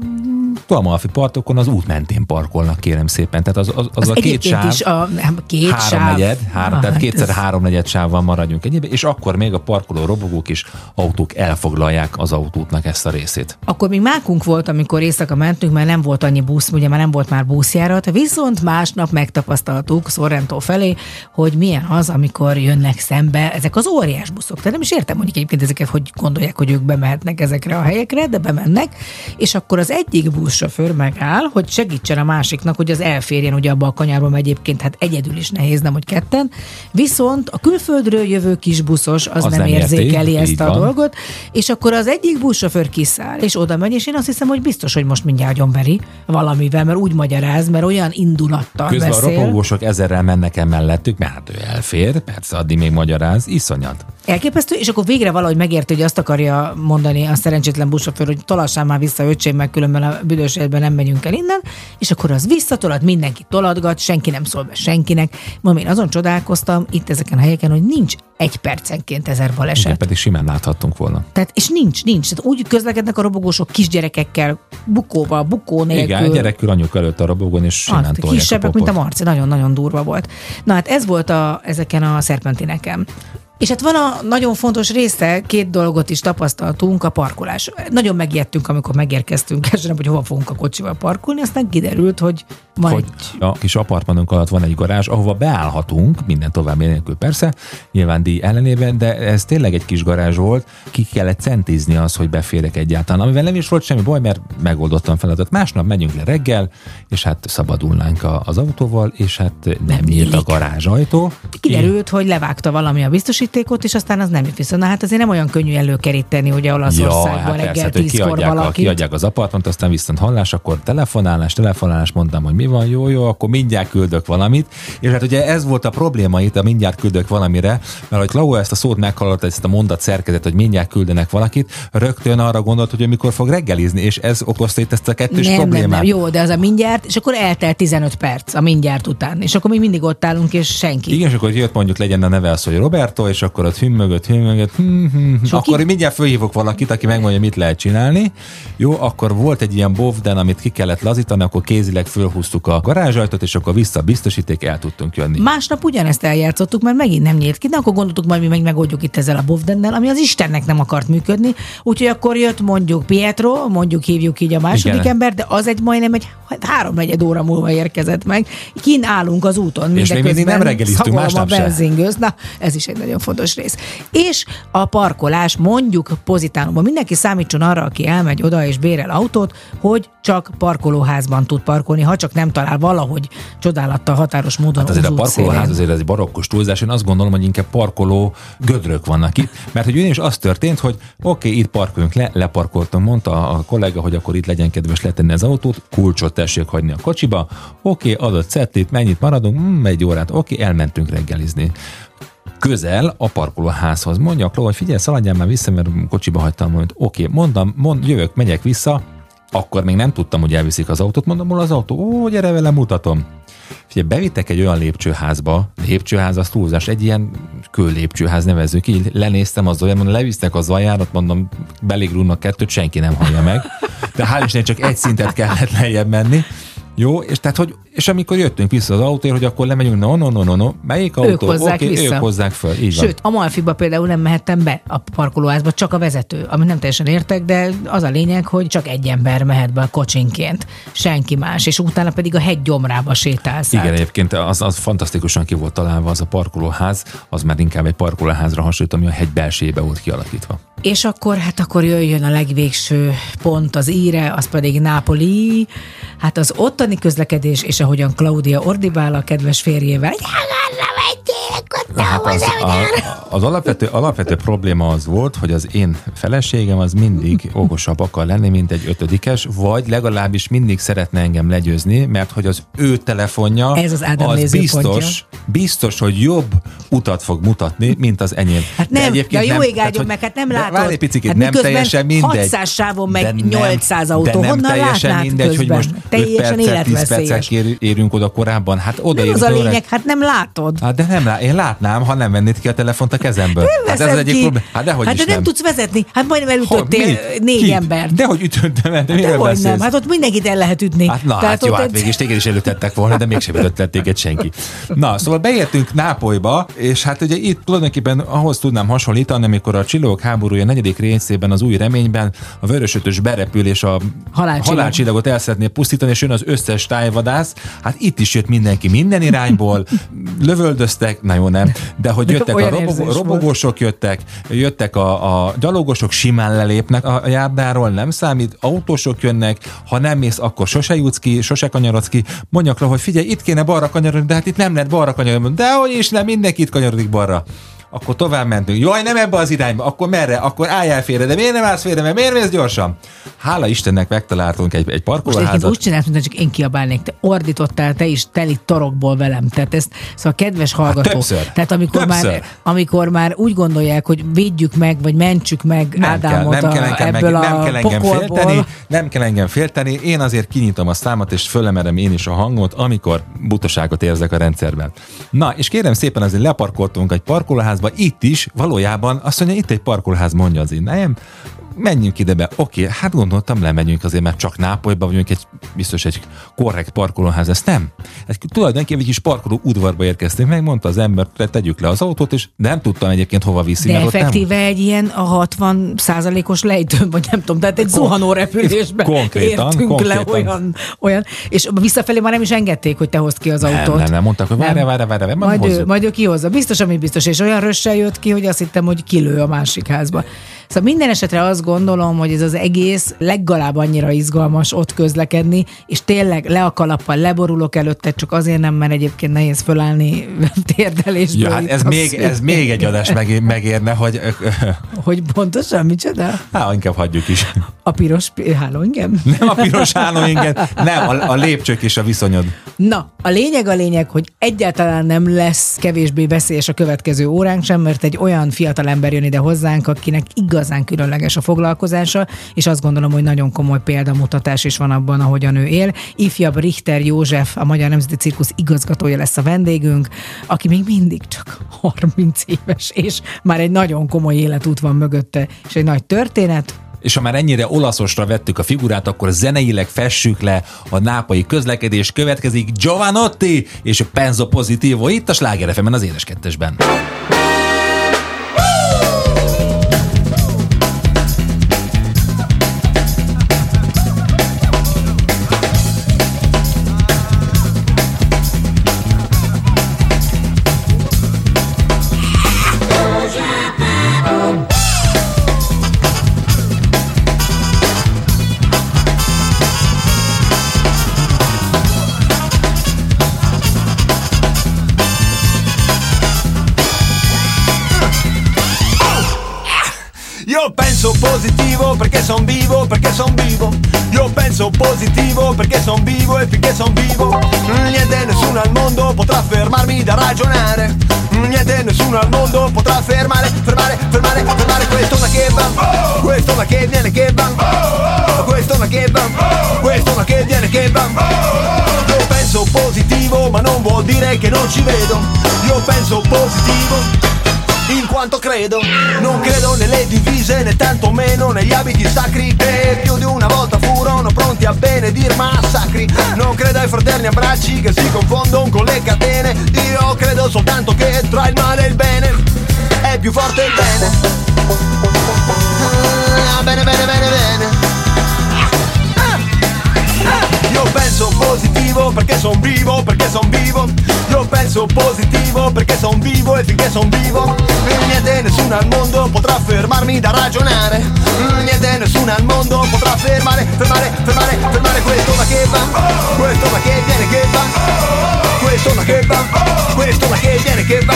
Amalfi partokon az út mentén parkolnak, kérem szépen. Tehát az, az, az, a két sáv, is a nem, két háromnegyed, sáv. három, Ah, tehát hát kétszer ez- háromnegyed sávval maradjunk egyéb, és akkor még a parkoló robogók is autók elfoglalják az autótnak ezt a részét. Akkor még mákunk volt, amikor éjszaka mentünk, mert nem volt annyi busz, ugye már nem volt már buszjárat, viszont másnap megtapasztaltuk Sorrento felé, hogy milyen az, amikor jönnek szembe ezek az óriás buszok. Tehát nem is értem, hogy egyébként ezeket hogy gondolják, hogy ők bemehetnek ezekre a helyekre, de bemennek, és akkor az egyik buszsofőr megáll, hogy segítsen a másiknak, hogy az elférjen ugye abba a kanyarba, mert egyébként hát egyedül is nehéz, nem hogy ketten. Viszont a külföldről jövő kis buszos az, Az nem, nem érzékeli ezt a van. dolgot, és akkor az egyik buszsofőr kiszáll, és oda megy, és én azt hiszem, hogy biztos, hogy most mindjárt agyonveri valamivel, mert úgy magyaráz, mert olyan indulattal Közben beszél. a ropogósok ezerrel mennek el mellettük, mert hát ő elfér, persze addig még magyaráz, iszonyat. Elképesztő, és akkor végre valahogy megérti, hogy azt akarja mondani a szerencsétlen buszsofőr, hogy tolassál már vissza, öcsém, meg különben a büdös életben nem megyünk el innen, és akkor az visszatolad, mindenki toladgat, senki nem szól be senkinek. Mondom, én azon csodálkoztam itt ezeken a helyeken, hogy nincs egy percenként ezer Igen, baleset. pedig simán láthattunk volna. Tehát, és nincs, nincs. Tehát úgy közlekednek a robogósok kisgyerekekkel, bukóval, bukó nélkül. Igen, gyerekül anyuk előtt a robogon, és simán tolják kisebbek, a mint a. Marci, nagyon-nagyon durva volt. Na hát ez volt a, ezeken a szerpentineken. És hát van a nagyon fontos része, két dolgot is tapasztaltunk, a parkolás. Nagyon megijedtünk, amikor megérkeztünk, esetleg, hogy hova fogunk a kocsival parkolni, aztán kiderült, hogy van hogy egy a kis apartmanunk alatt van egy garázs, ahova beállhatunk, minden további nélkül persze, nyilván díj ellenében, de ez tényleg egy kis garázs volt, ki kellett centizni az, hogy beférek egyáltalán, amivel nem is volt semmi baj, mert megoldottam feladat. Másnap megyünk le reggel, és hát szabadulnánk az autóval, és hát nem, nem nyílt a nyílik. garázsajtó. Kiderült, hogy levágta valami a biztosítékot, és aztán az nem jut vissza. Na hát azért nem olyan könnyű előkeríteni, hogy Olaszországban hát reggel persze, hát, tízkor kiadják, a, kiadják az apartmant, aztán viszont hallás, akkor telefonálás, telefonálás, mondtam, hogy mi van, jó, jó, akkor mindjárt küldök valamit. És hát ugye ez volt a probléma itt, a mindjárt küldök valamire, mert hogy Klau ezt a szót meghallotta, ezt a mondat szerkezet, hogy mindjárt küldenek valakit, rögtön arra gondolt, hogy amikor fog reggelizni, és ez okozta itt ezt a kettős nem, nem, problémát. nem, jó, de az a mindjárt, és akkor eltelt 15 perc a mindjárt után, és akkor még mindig ott állunk, és senki. Igen, és akkor jött mondjuk legyen a neve az, hogy Roberto, és akkor ott hümmögött, hümmögött, hím, hm, hm. Soki? akkor mindjárt fölhívok valakit, aki megmondja, mit lehet csinálni. Jó, akkor volt egy ilyen bovden, amit ki kellett lazítani, akkor kézileg fölhúztuk a garázsajtot, és akkor vissza biztosíték, el tudtunk jönni. Másnap ugyanezt eljátszottuk, mert megint nem nyílt ki, de akkor gondoltuk majd mi meg megoldjuk itt ezzel a Bovdennel, ami az Istennek nem akart működni. Úgyhogy akkor jött mondjuk Pietro, mondjuk hívjuk így a második Igen. ember, de az egy majdnem egy hát háromnegyed óra múlva érkezett meg. Kín állunk az úton. És még mindig nem reggeliztünk másnap a benzingőz. Na, ez is egy nagyon fontos rész. És a parkolás, mondjuk pozitánumban mindenki számítson arra, aki elmegy oda és bérel autót, hogy csak parkolóházban tud parkolni, ha csak nem talál valahogy csodálattal határos módon Hát azért a az parkolóház szélén. azért ez egy barokkos túlzás, én azt gondolom, hogy inkább parkoló gödrök vannak itt, mert hogy ugyanis az történt, hogy oké, okay, itt parkoljunk le, leparkoltam, mondta a kollega, hogy akkor itt legyen kedves letenni az autót, kulcsot tessék hagyni a kocsiba, oké, okay, adott szettit, mennyit maradunk, mm, egy órát, oké, okay, elmentünk reggelizni közel a parkolóházhoz. Mondja a Kló, hogy figyelj, szaladjál már vissza, mert kocsiba hagytam, hogy oké, okay, mond, jövök, megyek vissza, akkor még nem tudtam, hogy elviszik az autót, mondom, hol az autó, ó, gyere velem, mutatom. Figyelj, bevittek egy olyan lépcsőházba, lépcsőház az túlzás, egy ilyen kőlépcsőház nevezzük így, lenéztem az olyan, mondom, levisznek az aljárat, mondom, belégrúnak kettőt, senki nem hallja meg. De hál' Istennek csak egy szintet kellett lejjebb menni. Jó, és tehát, hogy, és amikor jöttünk vissza az autóért, hogy akkor lemegyünk, no, no, no, no, no, melyik autó? hozzák Oké, vissza. Ők hozzák föl, így van. Sőt, a Malfiba például nem mehettem be a parkolóházba, csak a vezető, amit nem teljesen értek, de az a lényeg, hogy csak egy ember mehet be a kocsinként, senki más, és utána pedig a hegy gyomrába sétálsz. Igen, át. egyébként az, az fantasztikusan ki volt találva az a parkolóház, az már inkább egy parkolóházra hasonlít, ami a hegy belsejébe volt kialakítva. És akkor, hát akkor jöjjön a legvégső pont az íre, az pedig Nápoli. Hát az ottani közlekedés, és ahogyan Claudia ordibál a kedves férjével, Hát az, a, az alapvető, alapvető probléma az volt, hogy az én feleségem az mindig okosabb akar lenni, mint egy ötödikes, vagy legalábbis mindig szeretne engem legyőzni, mert hogy az ő telefonja Ez az Ádám az biztos, biztos, hogy jobb utat fog mutatni, mint az enyém. Hát nem, de, de jó ég áldjon hogy- meg, hát nem látod. Várj egy picit, hát nem teljesen mindegy. 600 sávon meg De nem- 800 autó, de nem honnan teljesen mindegy, hogy közben? most 5 Teljesen percet, 10 életveszélyes. percet ér, érünk oda korábban. Hát oda Nem az a lényeg, hát nem látod. Hát de nem lá, én látnám, ha nem vennéd ki a telefont a kezemből. Nem hát ez az egyik ki. probléma. Hát dehogy hát is de nem. tudsz vezetni. Hát majdnem elütöttél mit? négy Kit? embert. Dehogy ütöttem el, de miről Dehogy beszélsz? nem, hát ott mindenkit el lehet ütni. Hát na, hát jó, hát végig téged is előtettek volna, de mégsem ütött téged senki. Na, szóval beértünk Nápolyba, és hát ugye itt tulajdonképpen ahhoz tudnám hasonlítani, amikor a Csillók háborúja negyedik részében az új reményben a vörösötös berepül és a Halálcsillag. halálcsillagot el szeretné pusztítani, és jön az összes tájvadász. Hát itt is jött mindenki minden irányból, lövöldöztek, na jó nem, de hogy jöttek a volt. robogósok jöttek, jöttek a, a gyalogosok, simán lelépnek a járdáról, nem számít, autósok jönnek, ha nem mész, akkor sose jutsz ki, sose kanyarodsz ki. Mondjak rá, hogy figyelj, itt kéne balra kanyarodni, de hát itt nem lehet balra kanyarodni. De hogy is nem, mindenki itt kanyarodik balra. Akkor tovább mentünk. Jaj, nem ebbe az irányba, akkor merre? Akkor álljál félre, de miért nem állsz félre, mert miért mész gyorsan? Hála Istennek megtaláltunk egy, egy Most parkolóházat. úgy csinált, mintha csak én kiabálnék. Te ordítottál te is teli torokból velem. Tehát ezt, szóval kedves. Hát többször. Tehát amikor már, amikor már úgy gondolják, hogy védjük meg, vagy mentsük meg nem kell, Ádámot nem kell, engem, meg, ebből a nem kell engem pokolból. félteni, nem kell engem félteni, én azért kinyitom a számot, és fölemerem én is a hangot, amikor butaságot érzek a rendszerben. Na, és kérem szépen, azért leparkoltunk egy parkolóházba, parkolóházba, itt is valójában azt mondja, itt egy parkolóház, mondja az én nem, menjünk ide be. Oké, hát gondoltam, lemegyünk azért, mert csak Nápolyba vagyunk, egy, biztos egy korrekt parkolóház, ezt nem. Egy, tulajdonképpen egy kis parkoló udvarba érkeztünk, megmondta az ember, te- tegyük le az autót, és nem tudtam egyébként hova viszi. De mert ott nem- effektíve egy ilyen a 60 százalékos lejtő, vagy nem tudom, tehát egy zuhanó repülésben Konkrétan, értünk konkrétan. le olyan, olyan, és visszafelé már nem is engedték, hogy te hozd ki az nem, autót. nem, nem, mondták, hogy várj, várj, várj, Majd ő, majd ő kihozza. Biztos, ami biztos. És olyan rössel jött ki, hogy azt hittem, hogy kilő a másik házba. Szóval minden esetre azt gondolom, hogy ez az egész legalább annyira izgalmas ott közlekedni, és tényleg le a kalappal, leborulok előtte, csak azért nem, mert egyébként nehéz fölállni térdelésből. Ja, hát ez még, ez még egy adás megé- megérne, hogy Hogy pontosan micsoda? hát inkább hagyjuk is. A piros pi- háló, igen? Nem a piros hálóingen, nem, a, a lépcsők és a viszonyod. Na, a lényeg a lényeg, hogy egyáltalán nem lesz kevésbé veszélyes a következő óránk sem, mert egy olyan fiatal ember jön ide hozzánk, akinek igazán különleges a foglalkozása, és azt gondolom, hogy nagyon komoly példamutatás is van abban, ahogyan ő él. Ifjabb Richter József, a Magyar Nemzeti Cirkusz igazgatója lesz a vendégünk, aki még mindig csak 30 éves, és már egy nagyon komoly életút van mögötte, és egy nagy történet, És ha már ennyire olaszosra vettük a figurát, akkor zeneileg fessük le a nápai közlekedés. Következik Giovanotti és a Penzo Positivo itt a Sláger az édes kettesben. Positivo perché son vivo, perché son vivo. Io penso positivo perché son vivo e finché son vivo. Niente nessuno al mondo potrà fermarmi da ragionare. Niente nessuno al mondo potrà fermare, fermare, fermare, fermare questo ma che va. Questo ma che viene che va. Questo ma che va. Questo ma che viene che va. Io penso positivo ma non vuol dire che non ci vedo. Io penso positivo in quanto credo. Non credo nelle divise né tantomeno negli abiti sacri. Che più di una volta furono pronti a benedir massacri. Non credo ai fraterni abbracci che si confondono con le catene. Io credo soltanto che tra il male e il bene È più forte il bene. Ah, Bene, bene, bene, bene io penso positivo perché son vivo, perché son vivo. Io penso positivo perché son vivo e finché son vivo. Niente nessuno al mondo potrà fermarmi da ragionare. Niente nessuno al mondo potrà fermare, fermare, fermare, fermare Questo ma che va, questo ma che viene che va. Questo ma che va, questo ma che viene che va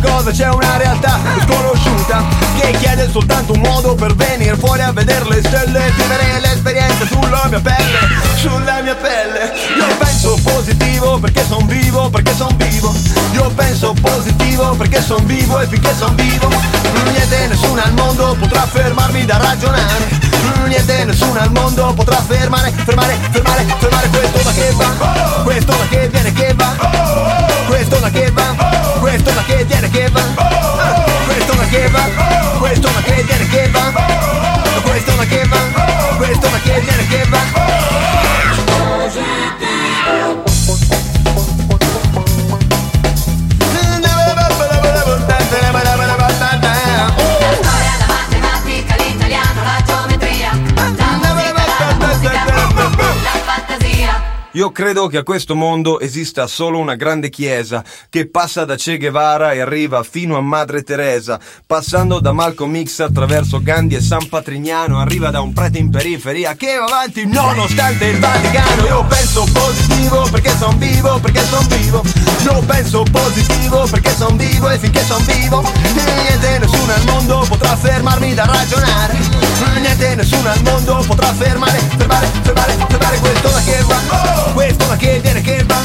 cosa c'è una realtà ah. sconosciuta. Che chiede soltanto un modo per venire fuori a vedere le stelle Vivere l'esperienza sulla mia pelle, sulla mia pelle. Io penso positivo perché son vivo, perché son vivo. Io penso positivo perché son vivo e finché son vivo Niente nessuno al mondo potrà fermarmi da ragionare. Niente nessuno al mondo potrà fermare, fermare, fermare, fermare questo ma che va. Questo ma che viene che va. Questo ma che va. Questo ma che viene che va Questo ma che va Questo ma che viene che va Io credo che a questo mondo esista solo una grande chiesa che passa da Che Guevara e arriva fino a Madre Teresa, passando da Malcolm X attraverso Gandhi e San Patrignano, arriva da un prete in periferia che va avanti nonostante il Vaticano. Io penso positivo perché son vivo, perché son vivo. Io penso positivo perché son vivo e finché son vivo, niente nessuno al mondo potrà fermarmi da ragionare. Niente nessuno al mondo potrà fermare, fermare, fermare, fermare questo da che va, questo da che viene che va,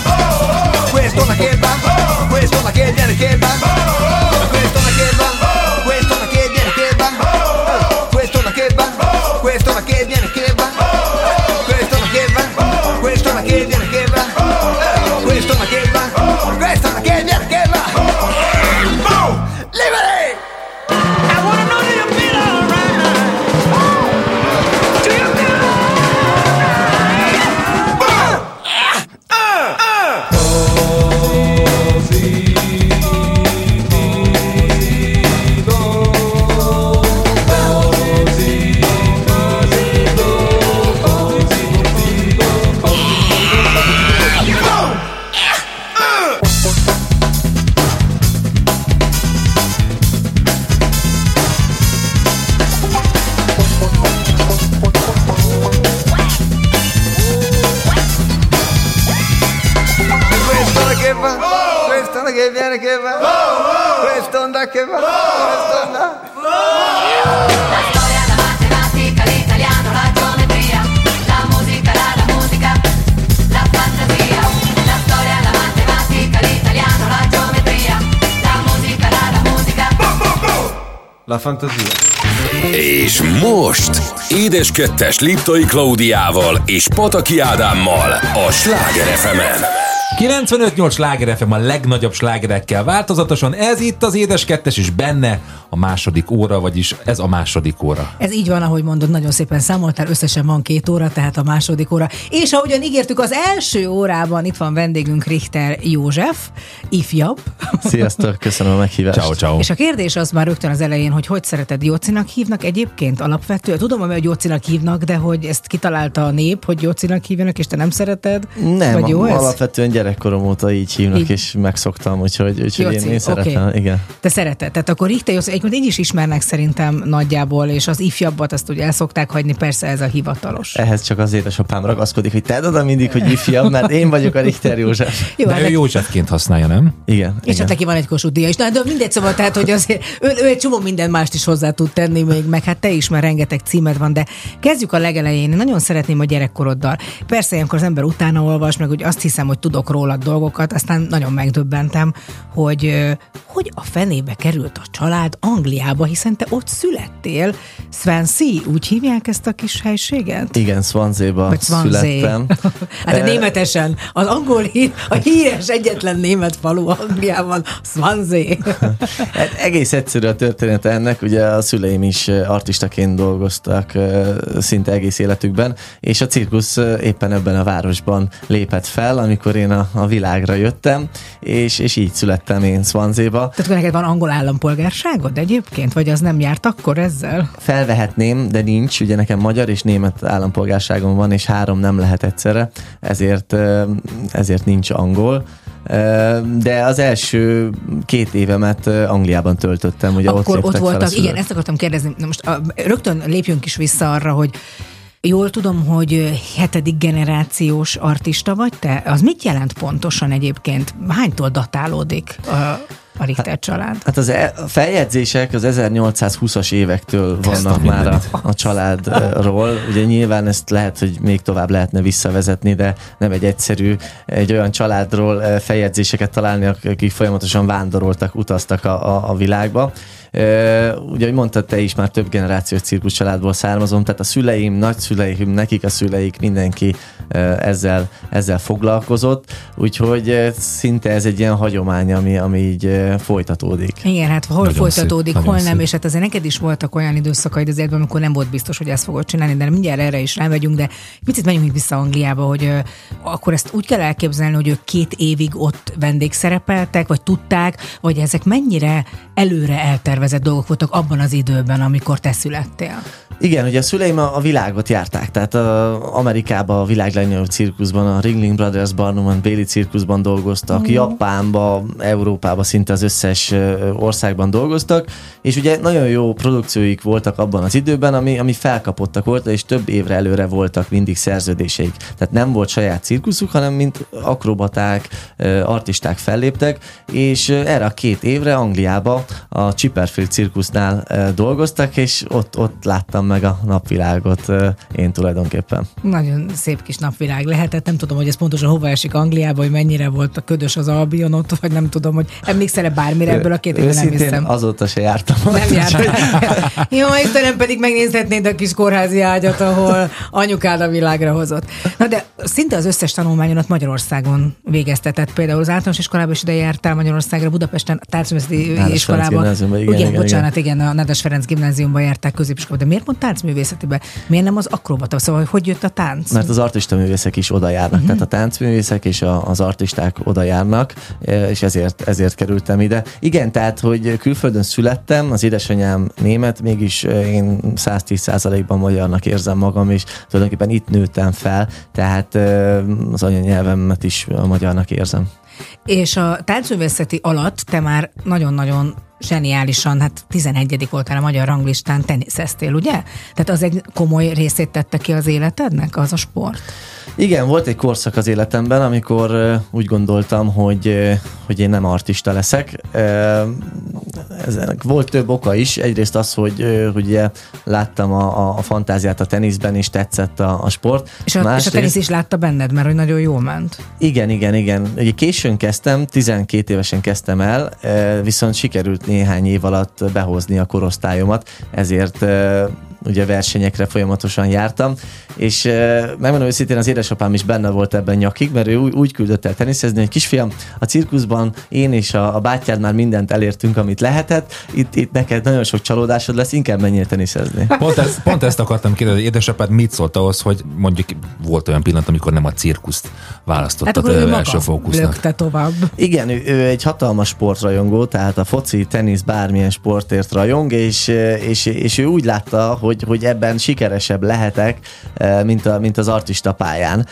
questo da che va, questo da che viene che va, La fantasia. És most Édes Kettes Liptai Klaudiával és Pataki Ádámmal a Sláger fm 95-8 sláger FM a legnagyobb slágerekkel változatosan. Ez itt az Édes Kettes, és benne a második óra, vagyis ez a második óra. Ez így van, ahogy mondod, nagyon szépen számoltál, összesen van két óra, tehát a második óra. És ahogyan ígértük, az első órában itt van vendégünk Richter József, ifjabb. Sziasztok, köszönöm a meghívást. Ciao, ciao. És a kérdés az már rögtön az elején, hogy hogy szereted Jócinak hívnak egyébként alapvetően? Tudom, hogy Jócinak hívnak, de hogy ezt kitalálta a nép, hogy Jócinak hívjanak, és te nem szereted? Nem, Vagy jó ez? Gyerekkorom óta így hívnak, Így. és megszoktam, úgyhogy, úgyhogy én, Jóci, én szeretem. oké. Igen. Te szereted. Tehát akkor Richter Jóci, egyébként így is ismernek szerintem nagyjából, és az ifjabbat azt ugye el szokták hagyni, persze ez a hivatalos. Ehhez csak az édesapám ragaszkodik, hogy tedd oda mindig, hogy ifjabb, mert én vagyok a Richter József. Jó, De hát ő neki- Józsefként használja, nem? Igen. És hát neki van egy Kossuth díja is. Na, de mindegy, szóval, tehát, hogy azért ő, ő egy csomó minden mást is hozzá tud tenni még, meg hát te is, mert rengeteg címed van, de kezdjük a legelején. Én nagyon szeretném a gyerekkoroddal. Persze, ilyenkor az ember utána olvas, meg úgy azt hiszem, hogy tudok rólad dolgokat, aztán nagyon megdöbbentem, hogy hogy a fenébe került a család Angliába, hiszen te ott születtél. Swansea, úgy hívják ezt a kis helységet? Igen, Swansea-ba születtem. Hát a németesen. Az angol hír, a híres egyetlen német falu Angliában, Swansea. Hát egész egyszerű a története ennek, ugye a szüleim is artistaként dolgoztak szinte egész életükben, és a cirkusz éppen ebben a városban lépett fel, amikor én a, a világra jöttem, és, és így születtem én Swansea-ba. Tehát akkor neked van angol állampolgárságod egyébként? Vagy az nem járt akkor ezzel? Felvehetném, de nincs, ugye nekem magyar és német állampolgárságom van, és három nem lehet egyszerre, ezért, ezért nincs angol. De az első két évemet Angliában töltöttem, ugye akkor ott, ott, voltak, igen, ezt akartam kérdezni. Na most a, rögtön lépjünk is vissza arra, hogy Jól tudom, hogy hetedik generációs artista vagy te? Az mit jelent pontosan egyébként? Hánytól datálódik a, a Richter család? Hát az e- a feljegyzések az 1820-as évektől vannak már a, a családról. Ugye nyilván ezt lehet, hogy még tovább lehetne visszavezetni, de nem egy egyszerű egy olyan családról eh, feljegyzéseket találni, akik folyamatosan vándoroltak, utaztak a, a, a világba. E, ugye, hogy mondtad, te is már több generációs cirkus családból származom, tehát a szüleim, nagyszüleim, nekik a szüleik, mindenki e, ezzel, ezzel foglalkozott, úgyhogy e, szinte ez egy ilyen hagyomány, ami, ami így e, folytatódik. Igen, hát hol Nagyon folytatódik, szép, hol nem, szép. és hát azért neked is voltak olyan időszakaid az életben, amikor nem volt biztos, hogy ezt fogod csinálni, de mindjárt erre is rámegyünk, de picit menjünk még vissza Angliába, hogy akkor ezt úgy kell elképzelni, hogy ők két évig ott vendégszerepeltek, vagy tudták, vagy ezek mennyire előre eltervezett dolgok voltak abban az időben, amikor te születtél. Igen, ugye a szüleim a, a világot járták, tehát Amerikába a világ világ legnagyobb cirkuszban, a Ringling Brothers Barnum Bailey cirkuszban dolgoztak, Japánba, Európába szinte az összes országban dolgoztak, és ugye nagyon jó produkcióik voltak abban az időben, ami, ami felkapottak volt, és több évre előre voltak mindig szerződéseik. Tehát nem volt saját cirkuszuk, hanem mint akrobaták, artisták felléptek, és erre a két évre Angliába a Chipperfield cirkusznál dolgoztak, és ott, ott láttam meg a napvilágot én tulajdonképpen. Nagyon szép kis napvilág lehetett. Nem tudom, hogy ez pontosan hova esik Angliába, hogy mennyire volt a ködös az Albion ott, vagy nem tudom, hogy emlékszel-e bármire ebből a két évben nem hiszem. azóta se jártam. Nem jártál. Jó, Istenem, pedig megnézhetnéd a kis kórházi ágyat, ahol anyukád a világra hozott. Na de szinte az összes tanulmányodat Magyarországon végeztetett. Például az általános iskolában is ide jártál Magyarországra, Budapesten, a tárcművészeti iskolában. igen, igen, igen, bocsánat, igen, a Nádas Ferenc gimnáziumban jártál középiskolában. De miért pont táncművészetibe? Miért nem az akrobata? Szóval, hogy hogy jött a tánc? Mert az artista művészek is oda járnak, Mhm. uh-huh. tehát a táncművészek és a, az artisták oda járnak, eh, és ezért, ezért kerültem ide. Igen, tehát, hogy külföldön születtem, az édesanyám német, mégis eh, én 110%-ban magyarnak érzem magam, és tulajdonképpen itt nőttem fel, tehát eh, az anyanyelvemet is a magyarnak érzem. És a táncművészeti alatt te már nagyon-nagyon zseniálisan, hát 11 voltál a magyar ranglistán, teniszeztél, ugye? Tehát az egy komoly részét tette ki az életednek, az a sport? Igen, volt egy korszak az életemben, amikor úgy gondoltam, hogy, hogy én nem artista leszek. Ezek volt több oka is. Egyrészt az, hogy, hogy ugye láttam a, a fantáziát a teniszben, és tetszett a, a sport. És a, és a tenisz is látta benned, mert hogy nagyon jól ment. Igen, igen, igen. Ugye későn kezdtem, 12 évesen kezdtem el, viszont sikerült néhány év alatt behozni a korosztályomat, ezért ugye versenyekre folyamatosan jártam, és megmondom őszintén, az édesapám is benne volt ebben nyakig, mert ő úgy, úgy küldött el teniszezni, hogy kisfiam, a cirkuszban én és a, a bátyád már mindent elértünk, amit lehetett, itt, itt neked nagyon sok csalódásod lesz, inkább menjél teniszezni. Pont, ezt, pont ezt akartam kérdezni, hogy édesapád mit szólt ahhoz, hogy mondjuk volt olyan pillanat, amikor nem a cirkuszt választottad Hát akkor ő maga első fókusznak. lökte tovább. Igen, ő, ő egy hatalmas sportrajongó, tehát a foci, tenisz, bármilyen sportért rajong, és, és, és ő úgy látta, hogy, hogy ebben sikeresebb lehetek, eh, mint, a, mint az artista pályán.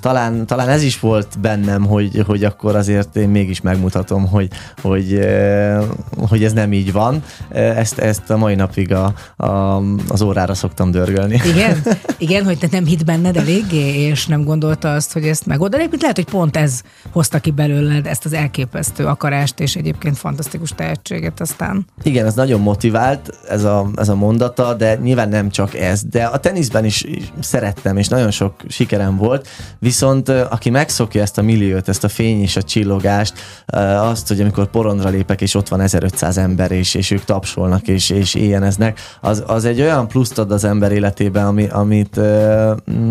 Talán, talán ez is volt bennem, hogy, hogy akkor azért én mégis megmutatom, hogy, hogy, hogy ez nem így van. Ezt, ezt a mai napig a, a, az órára szoktam dörgölni. Igen? Igen, hogy te nem hitt benned eléggé, és nem gondolta azt, hogy ezt megold. Egyébként lehet, hogy pont ez hozta ki belőled ezt az elképesztő akarást, és egyébként fantasztikus tehetséget aztán. Igen, ez nagyon motivált, ez a, ez a mondata, de nyilván nem csak ez. De a teniszben is, szerettem, és nagyon sok sikerem volt, viszont aki megszokja ezt a milliót, ezt a fény és a csillogást, azt, hogy amikor porondra lépek, és ott van 1500 ember, és, és ők tapsolnak, és, és éjjeneznek, az, az egy olyan pluszt ad az ember életében, ami, amit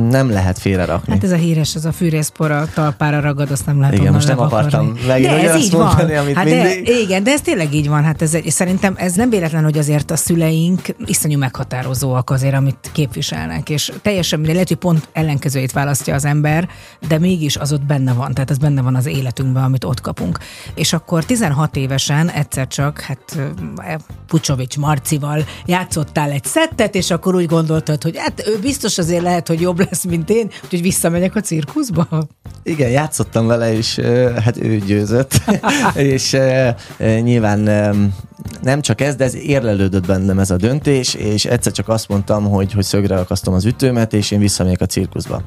nem lehet félrerakni. Hát ez a híres, ez a fűrészpor a talpára ragad, azt nem lehet Igen, most nem akartam megint De ez így mondani, van. amit hát mindig. De, igen, de ez tényleg így van. Hát ez szerintem ez nem véletlen, hogy azért a szüleink iszonyú meghatározóak azért, amit képviselnek, és teljesen mindegy, lehet, hogy pont ellenkezőjét választja az ember, de mégis az ott benne van, tehát ez benne van az életünkben, amit ott kapunk. És akkor 16 évesen egyszer csak, hát eh, Pucsovics Marcival játszottál egy szettet, és akkor úgy gondoltad, hogy hát ő biztos azért lehet, hogy jobb lesz, mint én, úgyhogy visszamegyek a cirkuszba. Igen, játszottam vele, és ö, hát ő győzött, és ö, nyilván nem csak ez, de ez érlelődött bennem ez a döntés, és egyszer csak azt mondtam, hogy, hogy szögre akasztom az ütőmet, és én visszamegyek a cirkuszba.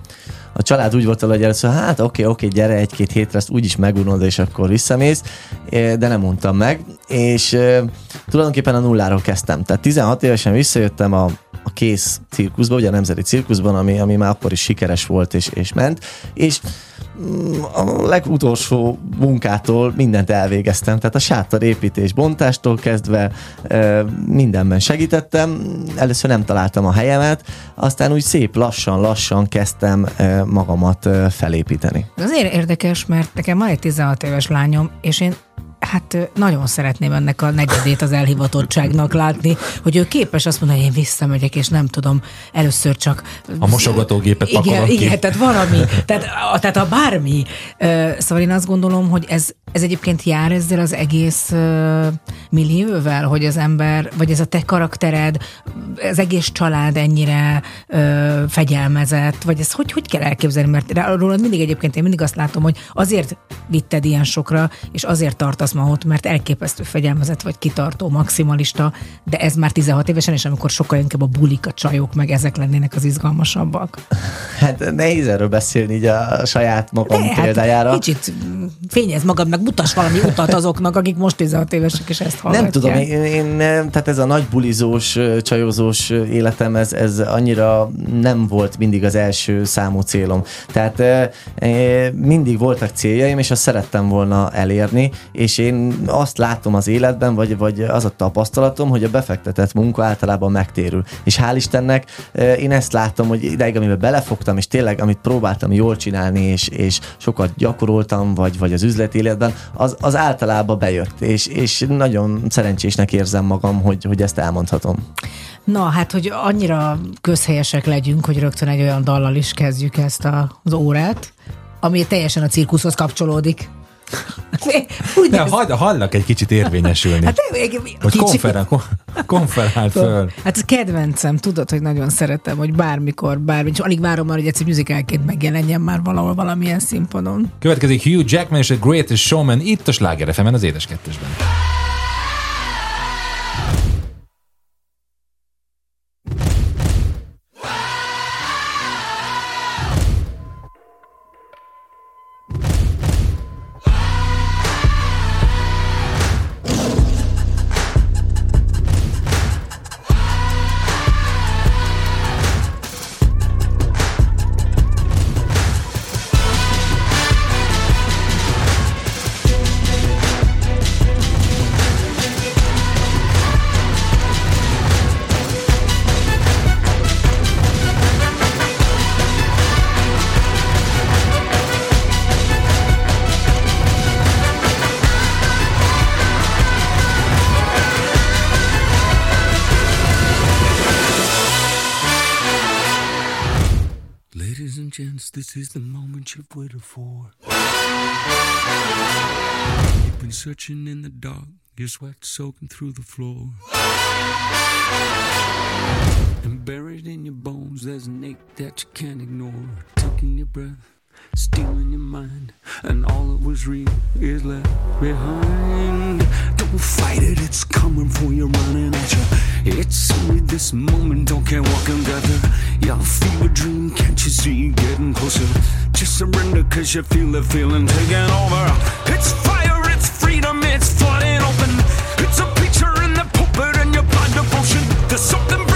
A család úgy volt vele, hogy először, hát oké, oké, gyere egy-két hétre, ezt úgyis megunod, és akkor visszamész, ö, de nem mondtam meg, és ö, tulajdonképpen a nulláról kezdtem. Tehát 16 évesen visszajöttem a, a kész cirkuszba, ugye a nemzeti cirkuszban, ami, ami már akkor is sikeres volt és, és ment, és a legutolsó munkától mindent elvégeztem, tehát a sátor építés bontástól kezdve mindenben segítettem, először nem találtam a helyemet, aztán úgy szép lassan-lassan kezdtem magamat felépíteni. Ez azért érdekes, mert nekem van egy 16 éves lányom, és én hát nagyon szeretném ennek a negyedét az elhivatottságnak látni, hogy ő képes azt mondani, hogy én visszamegyek, és nem tudom, először csak... A mosogatógépet igen, ki. igen, tehát valami, tehát, a, tehát a bármi. Szóval én azt gondolom, hogy ez Ez egyébként jár ezzel az egész millióvel, hogy az ember, vagy ez a te karaktered, az egész család ennyire fegyelmezett, vagy ez hogy, hogy kell elképzelni? Mert rólad mindig egyébként én mindig azt látom, hogy azért vitted ilyen sokra, és azért tartasz ma ott, mert elképesztő fegyelmezett vagy kitartó, maximalista, de ez már 16 évesen, és amikor sokkal inkább a bulik, a csajok, meg ezek lennének az izgalmasabbak. Hát nehéz erről beszélni így a saját magam De, hát példájára. Kicsit mm, fényez magad, meg mutass valami utat azoknak, akik most 16 évesek, és ezt hallgatják. Nem tudom, én, én, tehát ez a nagy bulizós, csajozós életem, ez, ez annyira nem volt mindig az első számú célom. Tehát mindig voltak céljaim, és azt szerettem volna elérni, és én azt látom az életben, vagy, vagy az a tapasztalatom, hogy a befektetett munka általában megtérül. És hál' Istennek én ezt látom, hogy ideig, amiben belefogtam, és tényleg, amit próbáltam jól csinálni, és, és sokat gyakoroltam, vagy, vagy az üzleti életben, az, az általában bejött, és, és nagyon szerencsésnek érzem magam, hogy, hogy ezt elmondhatom. Na, hát, hogy annyira közhelyesek legyünk, hogy rögtön egy olyan dallal is kezdjük ezt a, az órát, ami teljesen a cirkuszhoz kapcsolódik. Úgy hagyd, hallnak egy kicsit érvényesülni. Hát, hogy kicsi- konferál, kon- konferál föl. Hát ez kedvencem, tudod, hogy nagyon szeretem, hogy bármikor, bármi, és alig várom már, hogy egyszer musicalként megjelenjen már valahol valamilyen színpadon. Következik Hugh Jackman és a Greatest Showman itt a Sláger az édes kettesben. This is the moment you've waited for. You've been searching in the dark, your sweat soaking through the floor. And buried in your bones, there's an ache that you can't ignore. Taking your breath, stealing your mind, and all that was real is left behind. Don't fight it, it's coming for you, running at you. It's only this moment, don't care what can gather. Your fever dream, can't you see it getting closer? Just surrender, cause you feel the feeling taking over. It's fire, it's freedom, it's flooding open. It's a picture in the pulpit and your blind devotion. There's something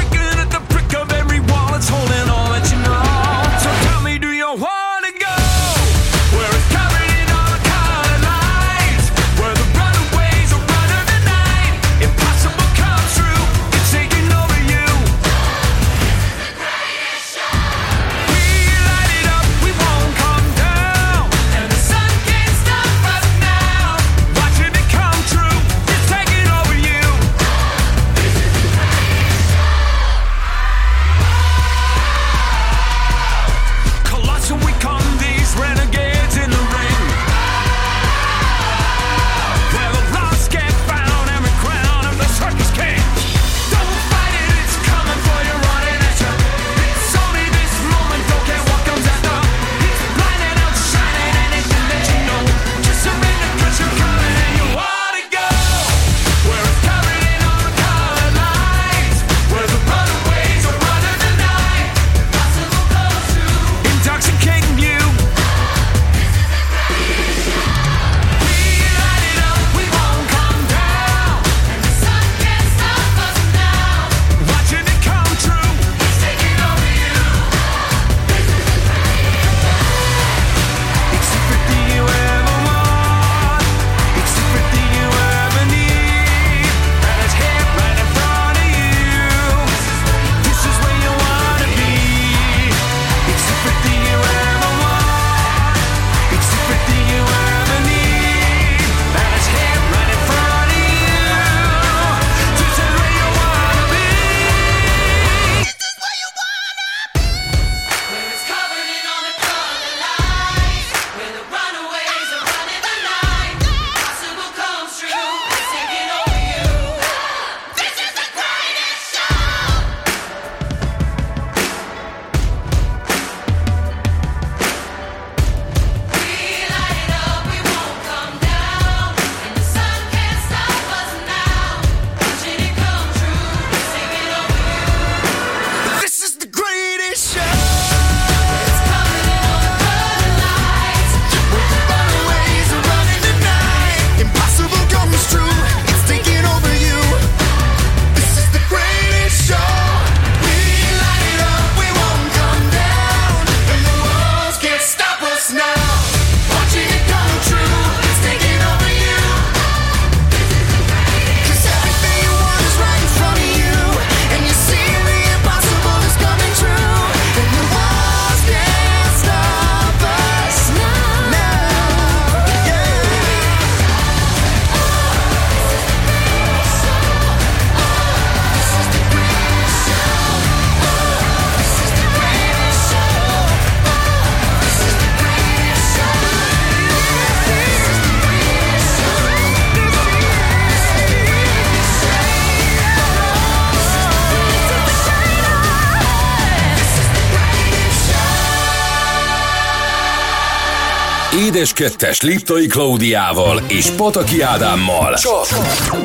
Édes Kettes Liptai Klaudiával és Pataki Ádámmal. Csak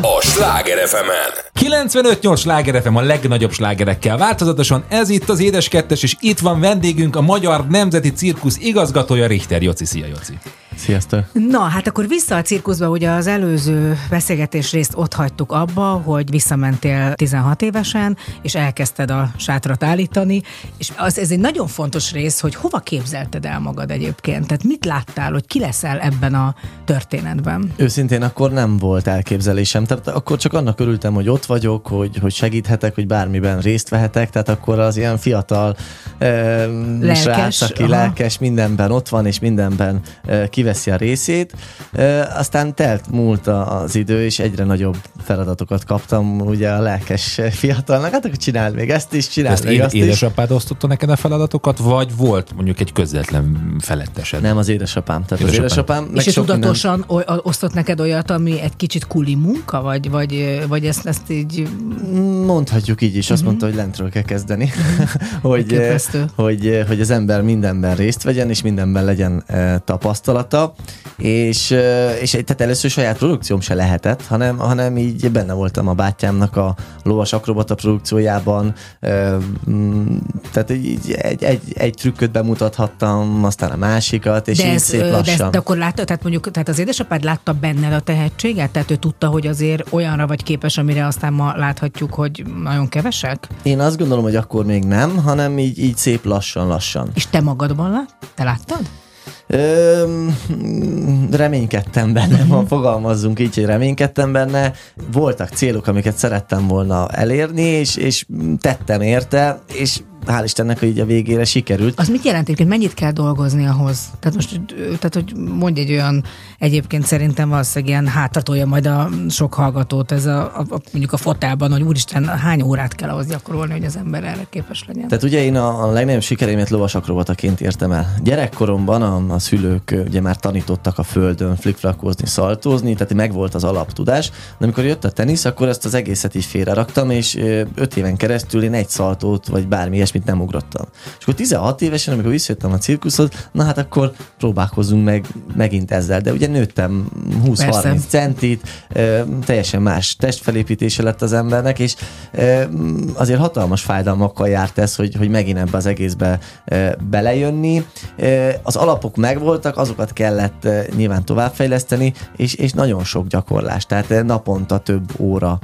a Sláger fm 95-8 Sláger FM a legnagyobb slágerekkel változatosan. Ez itt az Édes Kettes, és itt van vendégünk a Magyar Nemzeti Cirkusz igazgatója Richter Joci. Szia, Joci! Sziasztok! Na, hát akkor vissza a cirkuszba, ugye az előző beszélgetés részt ott hagytuk abba, hogy visszamentél 16 évesen, és elkezdted a sátrat állítani, és az, ez egy nagyon fontos rész, hogy hova képzelted el magad egyébként? Tehát mit láttál, hogy ki leszel ebben a történetben? Őszintén akkor nem volt elképzelésem, tehát akkor csak annak örültem, hogy ott vagyok, hogy, hogy segíthetek, hogy bármiben részt vehetek, tehát akkor az ilyen fiatal eh, Lelkes, srác, aki aha. lelkes, mindenben ott van, és mindenben eh, kiveszi a részét. Aztán telt múlt a- az idő, és egyre nagyobb feladatokat kaptam, ugye a lelkes fiatalnak, hát akkor csináld még ezt is, csináld Ezt még éd, azt is. édesapád osztotta neked a feladatokat, vagy volt mondjuk egy közvetlen felettesed? Nem, az édesapám. Tehát az Édesapám. édesapám. és minden- tudatosan oly- osztott neked olyat, ami egy kicsit kuli munka, vagy, vagy, vagy ezt, ezt így Mondhatjuk így is, azt mondta, hogy lentről kell kezdeni, hogy, hogy, hogy az ember mindenben részt vegyen, és mindenben legyen eh, tapasztalata, és, és tehát először saját produkcióm se lehetett, hanem, hanem így benne voltam a bátyámnak a lovas akrobata produkciójában, mm, tehát így egy, egy, egy trükköt bemutathattam, aztán a másikat, és de, így ez, szép de, lassan. ezt, de akkor látta, tehát mondjuk, tehát az édesapád látta benned a tehetséget? Tehát ő tudta, hogy azért olyanra vagy képes, amire aztán ma láthatjuk, hogy nagyon kevesek? Én azt gondolom, hogy akkor még nem, hanem így, így szép lassan-lassan. És te magadban lát? Te láttad? Ö, reménykedtem benne, ma fogalmazzunk így, hogy reménykedtem benne. Voltak célok, amiket szerettem volna elérni, és, és tettem érte, és hál' Istennek, hogy így a végére sikerült. Az mit jelent egyébként? Mennyit kell dolgozni ahhoz? Tehát most, tehát hogy mondj egy olyan, egyébként szerintem valószínűleg ilyen hátratolja majd a sok hallgatót ez a, a, a mondjuk a fotelban, hogy úristen, hány órát kell ahhoz gyakorolni, hogy az ember erre képes legyen. Tehát ugye én a, a legnagyobb sikereimet lovasakrobataként értem el. Gyerekkoromban a, a szülők ugye már tanítottak a földön flikflakozni, szaltózni, tehát megvolt az alaptudás. De amikor jött a tenisz, akkor ezt az egészet így félre raktam, és öt éven keresztül én egy szaltót, vagy bármi ilyesmit nem ugrottam. És akkor 16 évesen, amikor visszajöttem a cirkuszhoz, na hát akkor próbálkozunk meg megint ezzel. De ugye nőttem 20-30 Persze. centit, ö, teljesen más testfelépítése lett az embernek, és ö, azért hatalmas fájdalmakkal járt ez, hogy, hogy megint ebbe az egészbe ö, belejönni. Ö, Az alapok megvoltak, azokat kellett ö, nyilván továbbfejleszteni, és, és nagyon sok gyakorlás, tehát naponta több óra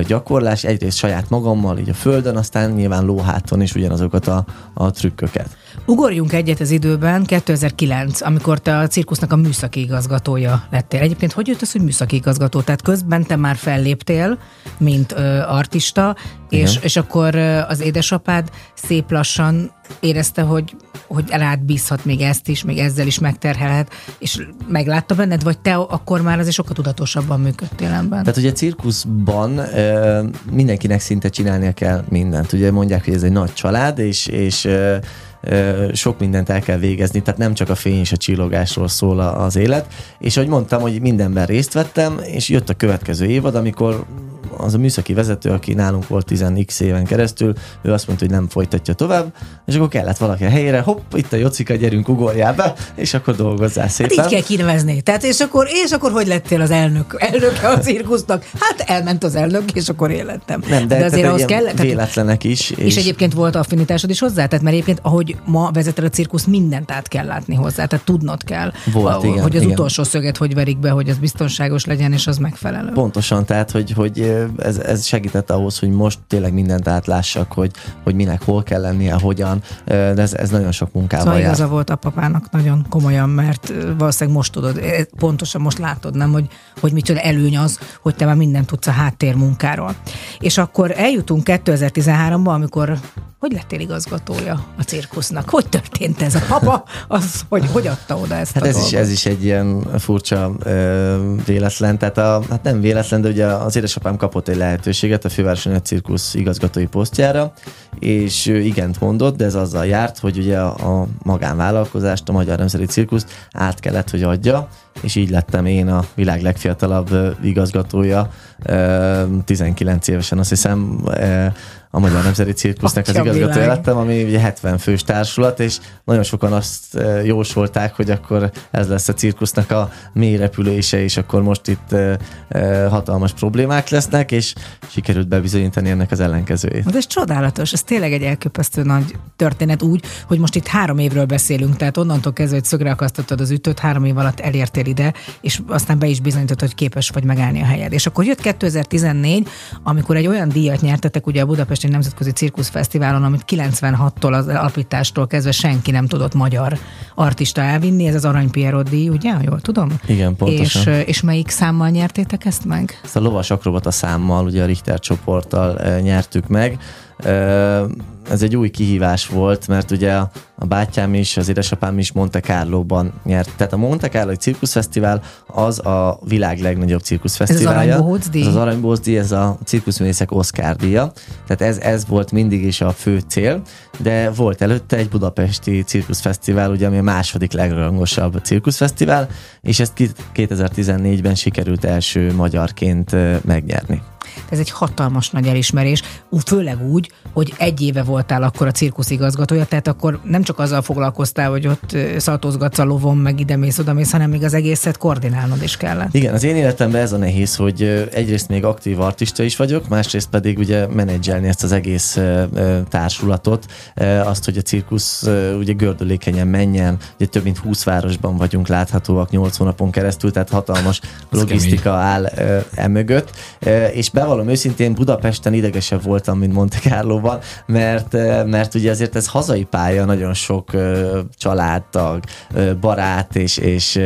gyakorlás, egyrészt saját magammal, így a földön, aztán nyilván lóháton is ugyanazokat a, a trükköket. Ugorjunk egyet az időben, 2009, amikor te a cirkusznak a műszaki igazgatója lettél. Egyébként hogy jött az, hogy műszaki igazgató? Tehát közben te már felléptél, mint ö, artista, és, és akkor az édesapád szép lassan érezte, hogy, hogy rád bízhat még ezt is, még ezzel is megterhelhet, és meglátta benned, vagy te akkor már azért sokkal tudatosabban működtél ebben? Tehát ugye cirkuszban ö, mindenkinek szinte csinálnia kell mindent. Ugye mondják, hogy ez egy nagy család, és, és ö, sok mindent el kell végezni, tehát nem csak a fény és a csillogásról szól az élet. És ahogy mondtam, hogy mindenben részt vettem, és jött a következő évad, amikor az a műszaki vezető, aki nálunk volt 10x éven keresztül, ő azt mondta, hogy nem folytatja tovább, és akkor kellett valaki a helyére, hopp, itt a Jocika, gyerünk, ugorjál be, és akkor dolgozzál Hát szépen. így kell kinevezni. Tehát és akkor, és akkor hogy lettél az elnök, elnöke a cirkusznak? Hát elment az elnök, és akkor én lettem. Nem, de, de azért ahhoz kell. Véletlenek is. és egyébként volt affinitásod is hozzá? Tehát mert egyébként, ahogy ma vezeted a cirkusz, mindent át kell látni hozzá, tehát tudnod kell, Volt, a- igen, hogy az igen. utolsó szöget hogy verik be, hogy az biztonságos legyen, és az megfelelő. Pontosan, tehát hogy, hogy ez, ez segített ahhoz, hogy most tényleg mindent átlássak, hogy, hogy minek hol kell lennie, hogyan, de ez, ez nagyon sok munkával Szóval jár. igaza volt a papának nagyon komolyan, mert valószínűleg most tudod, pontosan most látod, nem, hogy, hogy micsoda előny az, hogy te már mindent tudsz a háttérmunkáról. És akkor eljutunk 2013-ba, amikor hogy lettél igazgatója a cirkusznak? Hogy történt ez? A papa, az, hogy, hogy adta oda ezt Hát a ez is, dolgot? ez is egy ilyen furcsa ö, véletlen, tehát a, hát nem véletlen, de ugye az édesapám kapott egy lehetőséget a Fővárosi Cirkusz igazgatói posztjára, és ő igent mondott, de ez azzal járt, hogy ugye a, a magánvállalkozást, a Magyar Nemzeti Cirkuszt át kellett, hogy adja, és így lettem én a világ legfiatalabb igazgatója, ö, 19 évesen azt hiszem, a Magyar Nemzeti Cirkusznak az igazgatója lettem, ami ugye 70 fős társulat, és nagyon sokan azt eh, jósolták, hogy akkor ez lesz a cirkusznak a mély repülése, és akkor most itt eh, eh, hatalmas problémák lesznek, és sikerült bebizonyítani ennek az ellenkezőjét. Hát ez csodálatos, ez tényleg egy elképesztő nagy történet úgy, hogy most itt három évről beszélünk, tehát onnantól kezdve, hogy szögre akasztottad az ütőt, három év alatt elértél ide, és aztán be is bizonyítottad, hogy képes vagy megállni a helyed. És akkor jött 2014, amikor egy olyan díjat nyertetek ugye a Budapesti Nemzetközi Cirkusz Fesztiválon, amit 96-tól az alapítástól kezdve senki nem tudott magyar artista elvinni, ez az Arany Pierrot díj, ugye? Jól tudom? Igen, pontosan. És, és melyik számmal nyertétek ezt meg? Ezt a lovas akrobata számmal, ugye a Richter csoporttal nyertük meg. Ez egy új kihívás volt, mert ugye a, bátyám is, az édesapám is Monte Carlo-ban nyert. Tehát a Monte Carlo cirkuszfesztivál az a világ legnagyobb cirkuszfesztiválja. Aranybohóc díj? Ez az Aranybohóc díj, ez a cirkuszművészek Oscar díja. Tehát ez, ez volt mindig is a fő cél, de volt előtte egy budapesti cirkuszfesztivál, ugye, ami a második legrangosabb cirkuszfesztivál, és ezt ki- 2014-ben sikerült első magyarként megnyerni. Ez egy hatalmas nagy elismerés, főleg úgy, hogy egy éve voltál akkor a cirkusz igazgatója, tehát akkor nem csak azzal foglalkoztál, hogy ott szaltózgatsz a lovon, meg ide mész, oda mész, hanem még az egészet koordinálnod is kellett. Igen, az én életemben ez a nehéz, hogy egyrészt még aktív artista is vagyok, másrészt pedig ugye menedzselni ezt az egész társulatot, azt, hogy a cirkusz ugye gördülékenyen menjen, ugye több mint 20 városban vagyunk láthatóak 8 hónapon keresztül, tehát hatalmas logisztika áll emögött, és bevallom őszintén Budapesten idegesebb voltam, mint Monte Carlo-ban, mert, mert ugye azért ez hazai pálya, nagyon sok családtag, barát, és, és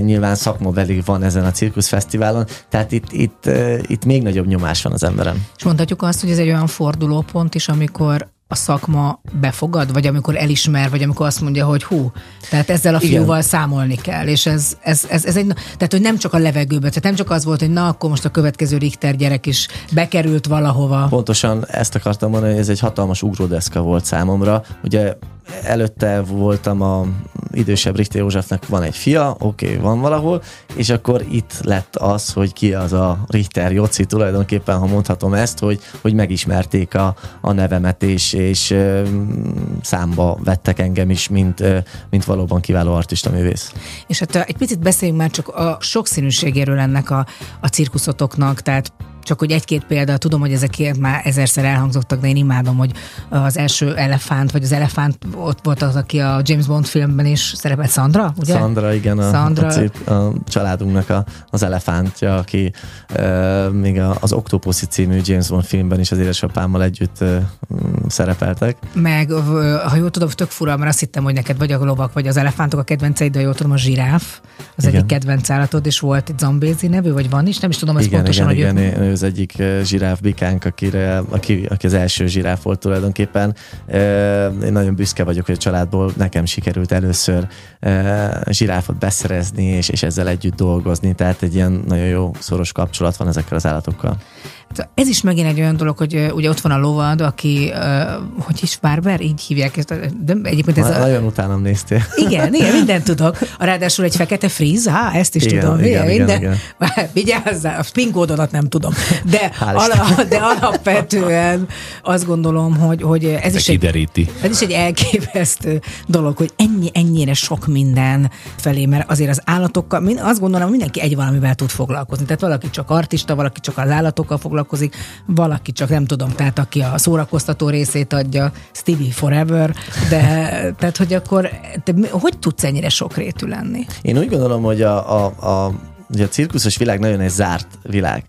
nyilván szakmabeli van ezen a cirkuszfesztiválon, tehát itt, itt, itt még nagyobb nyomás van az emberem. És mondhatjuk azt, hogy ez egy olyan fordulópont is, amikor a szakma befogad, vagy amikor elismer, vagy amikor azt mondja, hogy hú, tehát ezzel a Igen. fiúval számolni kell, és ez, ez, ez, ez egy, tehát hogy nem csak a levegőbe, tehát nem csak az volt, hogy na, akkor most a következő Richter gyerek is bekerült valahova. Pontosan ezt akartam mondani, hogy ez egy hatalmas ugródeszka volt számomra. Ugye előtte voltam a idősebb Richter Józsefnek van egy fia, oké, okay, van valahol, és akkor itt lett az, hogy ki az a Richter Joci tulajdonképpen, ha mondhatom ezt, hogy, hogy megismerték a, a nevemet, és, és ö, számba vettek engem is, mint, ö, mint valóban kiváló artista művész. És hát egy picit beszéljünk már csak a sokszínűségéről ennek a, a cirkuszotoknak, tehát csak hogy egy-két példa, tudom, hogy ezek már ezerszer elhangzottak, de én imádom, hogy az első elefánt, vagy az elefánt, ott volt az, aki a James Bond filmben is szerepelt, Sandra, ugye? Szandra, igen, a, Szandra. a, cip, a családunknak a, az elefántja, aki uh, még a, az Octopussy című James Bond filmben is az édesapámmal együtt uh, szerepeltek. Meg, ha jól tudom, tök fura, mert azt hittem, hogy neked vagy a lovak, vagy az elefántok a kedvenceid, de jól tudom, a zsiráf, az Igen. egyik kedvenc állatod, és volt egy zambézi nevű, vagy van is, nem is tudom igen, pontosan, igen, hogy igen, ő az egyik uh, zsiráf bikánk, akire, aki, aki az első zsiráf volt tulajdonképpen. Uh, én nagyon büszke vagyok, hogy a családból nekem sikerült először uh, zsiráfot beszerezni, és, és ezzel együtt dolgozni, tehát egy ilyen nagyon jó szoros kapcsolat van ezekkel az állatokkal. Hát Ez is megint egy olyan dolog, hogy ugye ott van a lovad, aki, ö, hogy is Barber, így hívják ezt, de egyébként ez Na, a, Nagyon utánam néztél. Igen, igen, mindent tudok. A ráadásul egy fekete fríz, á, ezt is Igen, tudom. igen, igen, minden. igen. Vigyázzál, a PIN kódodat nem tudom. De, ala, de alapvetően azt gondolom, hogy, hogy ez is egy Kideríti. ez is egy elképesztő dolog, hogy ennyi, ennyire sok minden felé, mert azért az állatokkal, azt gondolom, hogy mindenki egy valamivel tud foglalkozni. Tehát valaki csak artista, valaki csak az állatokkal foglalkozik, valaki csak nem tudom, tehát aki a szórakoztató részét adja, Stevie Forever, de tehát, hogy akkor te hogy tudsz ennyire sokrétű lenni? Én úgy gondolom, hogy a, a, a Ugye a cirkuszos világ nagyon egy zárt világ.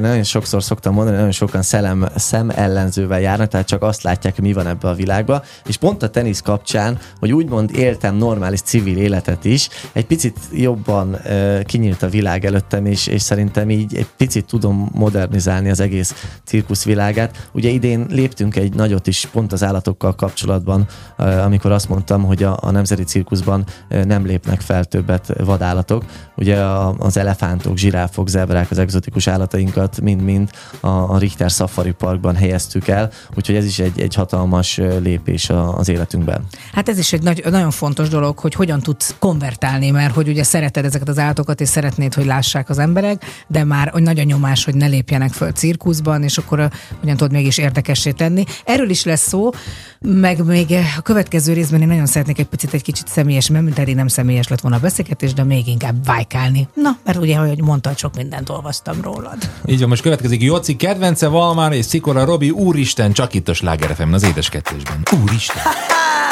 Nagyon sokszor szoktam mondani, nagyon sokan szellem, szem ellenzővel járnak, tehát csak azt látják, mi van ebbe a világba. És pont a tenisz kapcsán, hogy úgymond éltem normális civil életet is, egy picit jobban kinyílt a világ előttem, és, és szerintem így egy picit tudom modernizálni az egész cirkusz világát. Ugye idén léptünk egy nagyot is pont az állatokkal kapcsolatban, amikor azt mondtam, hogy a, a Nemzeti Cirkuszban nem lépnek fel többet vadállatok. Ugye a, az elefántok, zsiráfok, zebrák, az egzotikus állatainkat mind-mind a, a Richter Safari Parkban helyeztük el, úgyhogy ez is egy, egy hatalmas lépés a, az életünkben. Hát ez is egy nagy, nagyon fontos dolog, hogy hogyan tudsz konvertálni, mert hogy ugye szereted ezeket az állatokat, és szeretnéd, hogy lássák az emberek, de már hogy nagy nyomás, hogy ne lépjenek föl cirkuszban, és akkor hogyan tudod mégis érdekessé tenni. Erről is lesz szó, meg még a következő részben én nagyon szeretnék egy picit egy kicsit személyes, mert mint eddig nem személyes lett volna a beszélgetés, de még inkább vájkálni. Na, mert ugye, ahogy mondtad, sok mindent olvastam rólad. Így van, most következik Joci kedvence, Valmár és Szikora Robi, úristen, csak itt a Sláger az édes kettősben. Úristen!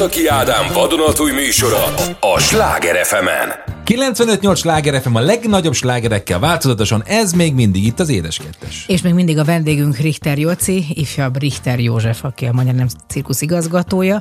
Pataki Ádám vadonatúj műsora a Sláger fm 95-8 Sláger FM a legnagyobb slágerekkel változatosan, ez még mindig itt az édes kettes. És még mindig a vendégünk Richter Jóci, ifjabb Richter József, aki a Magyar Nem Cirkusz igazgatója,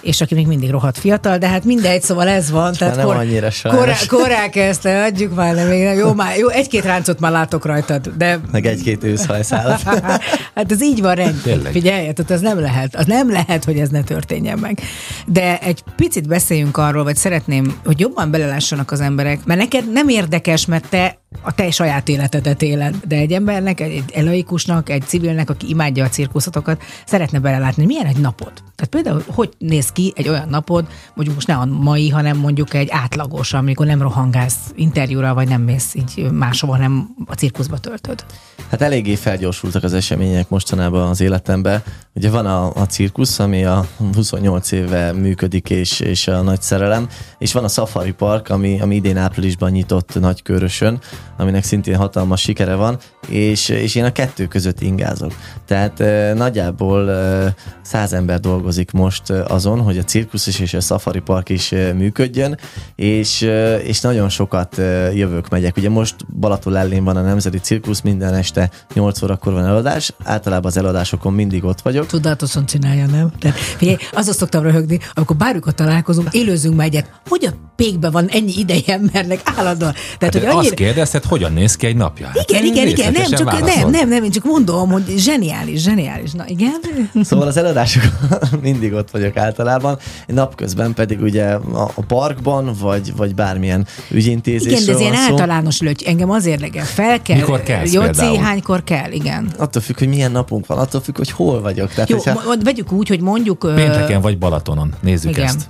és aki még mindig rohadt fiatal, de hát mindegy, szóval ez van. már nem annyira sajnos. korá, korá kezdte, adjuk már, nem, még nem. Jó, már, jó, egy-két ráncot már látok rajtad, de Meg egy-két őszhajszálat. hát ez így van rendben. Figyelj, tehát az nem lehet, az nem lehet, hogy ez ne történjen meg. De egy picit beszéljünk arról, vagy szeretném, hogy jobban belelássanak az emberek, mert neked nem érdekes, mert te a te saját életedet éled, de egy embernek, egy elaikusnak, egy civilnek, aki imádja a cirkuszatokat, szeretne belelátni, milyen egy napod. Tehát például, hogy néz ki egy olyan napod, mondjuk most ne a mai, hanem mondjuk egy átlagos, amikor nem rohangálsz interjúra, vagy nem mész így máshova, hanem a cirkuszba töltöd. Hát eléggé felgyorsultak az események mostanában az életemben. Ugye van a, a cirkusz, ami a 28 éve működik, és, és a nagy szerelem, és van a Safari Park, ami, ami idén áprilisban nyitott Nagykörösön, aminek szintén hatalmas sikere van, és, és én a kettő között ingázok. Tehát eh, nagyjából eh, száz ember dolgozik most azon, hogy a cirkusz is és a safari park is működjön, és, és nagyon sokat eh, jövök, megyek. Ugye most Balaton ellén van a Nemzeti Cirkusz, minden este 8 órakor van eladás, általában az eladásokon mindig ott vagyok. Tudatosan csinálja, nem? Tehát, figyelj, azon szoktam röhögni, amikor bármikor találkozunk, élőzünk már egyet, hogy a pékben van ennyi ideje embernek állandóan. Tehát, Hát hogy azt kérdezted, hogyan néz ki egy napja? Hát Igen, igen, igen, nem, csak nem, válaszol. nem, nem, én csak mondom, hogy zseniális, zseniális. Na igen. Szóval az eladások mindig ott vagyok általában, napközben pedig ugye a, parkban, vagy, vagy bármilyen ügyintézésről Igen, de ez ilyen szó. általános lőtt. Engem az érdekel. Fel kell. Mikor kelsz Jó, például? hánykor kell, igen. Attól függ, hogy milyen napunk van, attól függ, hogy hol vagyok. Tehát, Jó, hogyha vegyük úgy, hogy mondjuk... Pénteken vagy Balatonon. Nézzük Igen. ezt.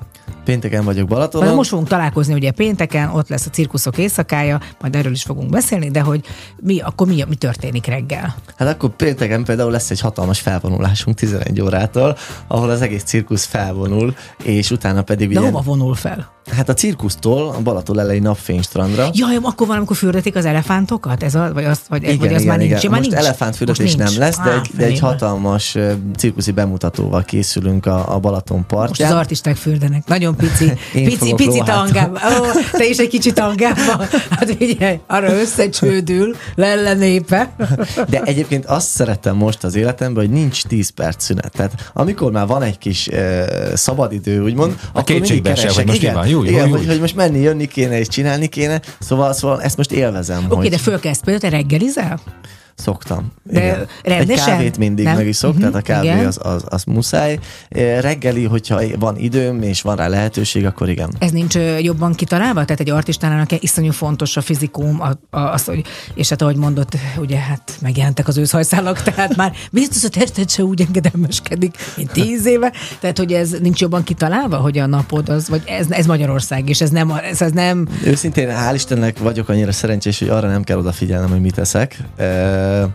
Pénteken vagyok Balatonon, Majd most fogunk találkozni ugye pénteken, ott lesz a cirkuszok éjszakája, majd erről is fogunk beszélni, de hogy mi, akkor mi, mi történik reggel? hát akkor pénteken például lesz egy hatalmas felvonulásunk 11 órától, ahol az egész cirkusz felvonul, és utána pedig De ugye, hova vonul fel? hát a cirkusztól a Balaton elejé napfénystrandra, Jaj, akkor valamikor fürdetik az elefántokat? Ez a, vagy az, vagy, Igen, vagy az igen, már nincs? igen. Már Most nincs? elefántfürdetés nem lesz, de Á, egy, de egy hatalmas cirkuszi bemutatóval készülünk a, a Balaton Most az partján. artisták fürdenek. Nagyon pici, pici, pici lóháton. tangába. Ó, te is egy kicsit tangába. Hát figyelj, arra összecsődül, lelle népe. De egyébként azt szerettem most az életemben, hogy nincs 10 perc szünet. Tehát amikor már van egy kis uh, szabadidő, úgymond, akkor mindig keresek. hogy most igen, van. Jó, jó, igen, jó. Hogy, hogy most menni, jönni kéne és csinálni kéne. Szóval, szóval ezt most élvezem. Oké, hogy de fölkezd például, te reggelizel? Szoktam. De igen. Egy rendesen? kávét mindig Nem? meg is szok, Mhm, tehát a kávé igen. az, az, az muszáj. Reggeli, hogyha van időm és van rá lehetőség, akkor igen. Ez nincs jobban kitalálva? Tehát egy artistának iszonyú fontos a fizikum, a, a, az, hogy, és hát ahogy mondott, ugye hát megjelentek az őszhajszálak, tehát már biztos a tested se úgy engedelmeskedik, mint tíz éve. Tehát, hogy ez nincs jobban kitalálva, hogy a napod az, vagy ez, ez Magyarország, és ez nem, ez, ez nem Őszintén, hál' Istennek vagyok annyira szerencsés, hogy arra nem kell odafigyelnem, hogy mit teszek. Ö,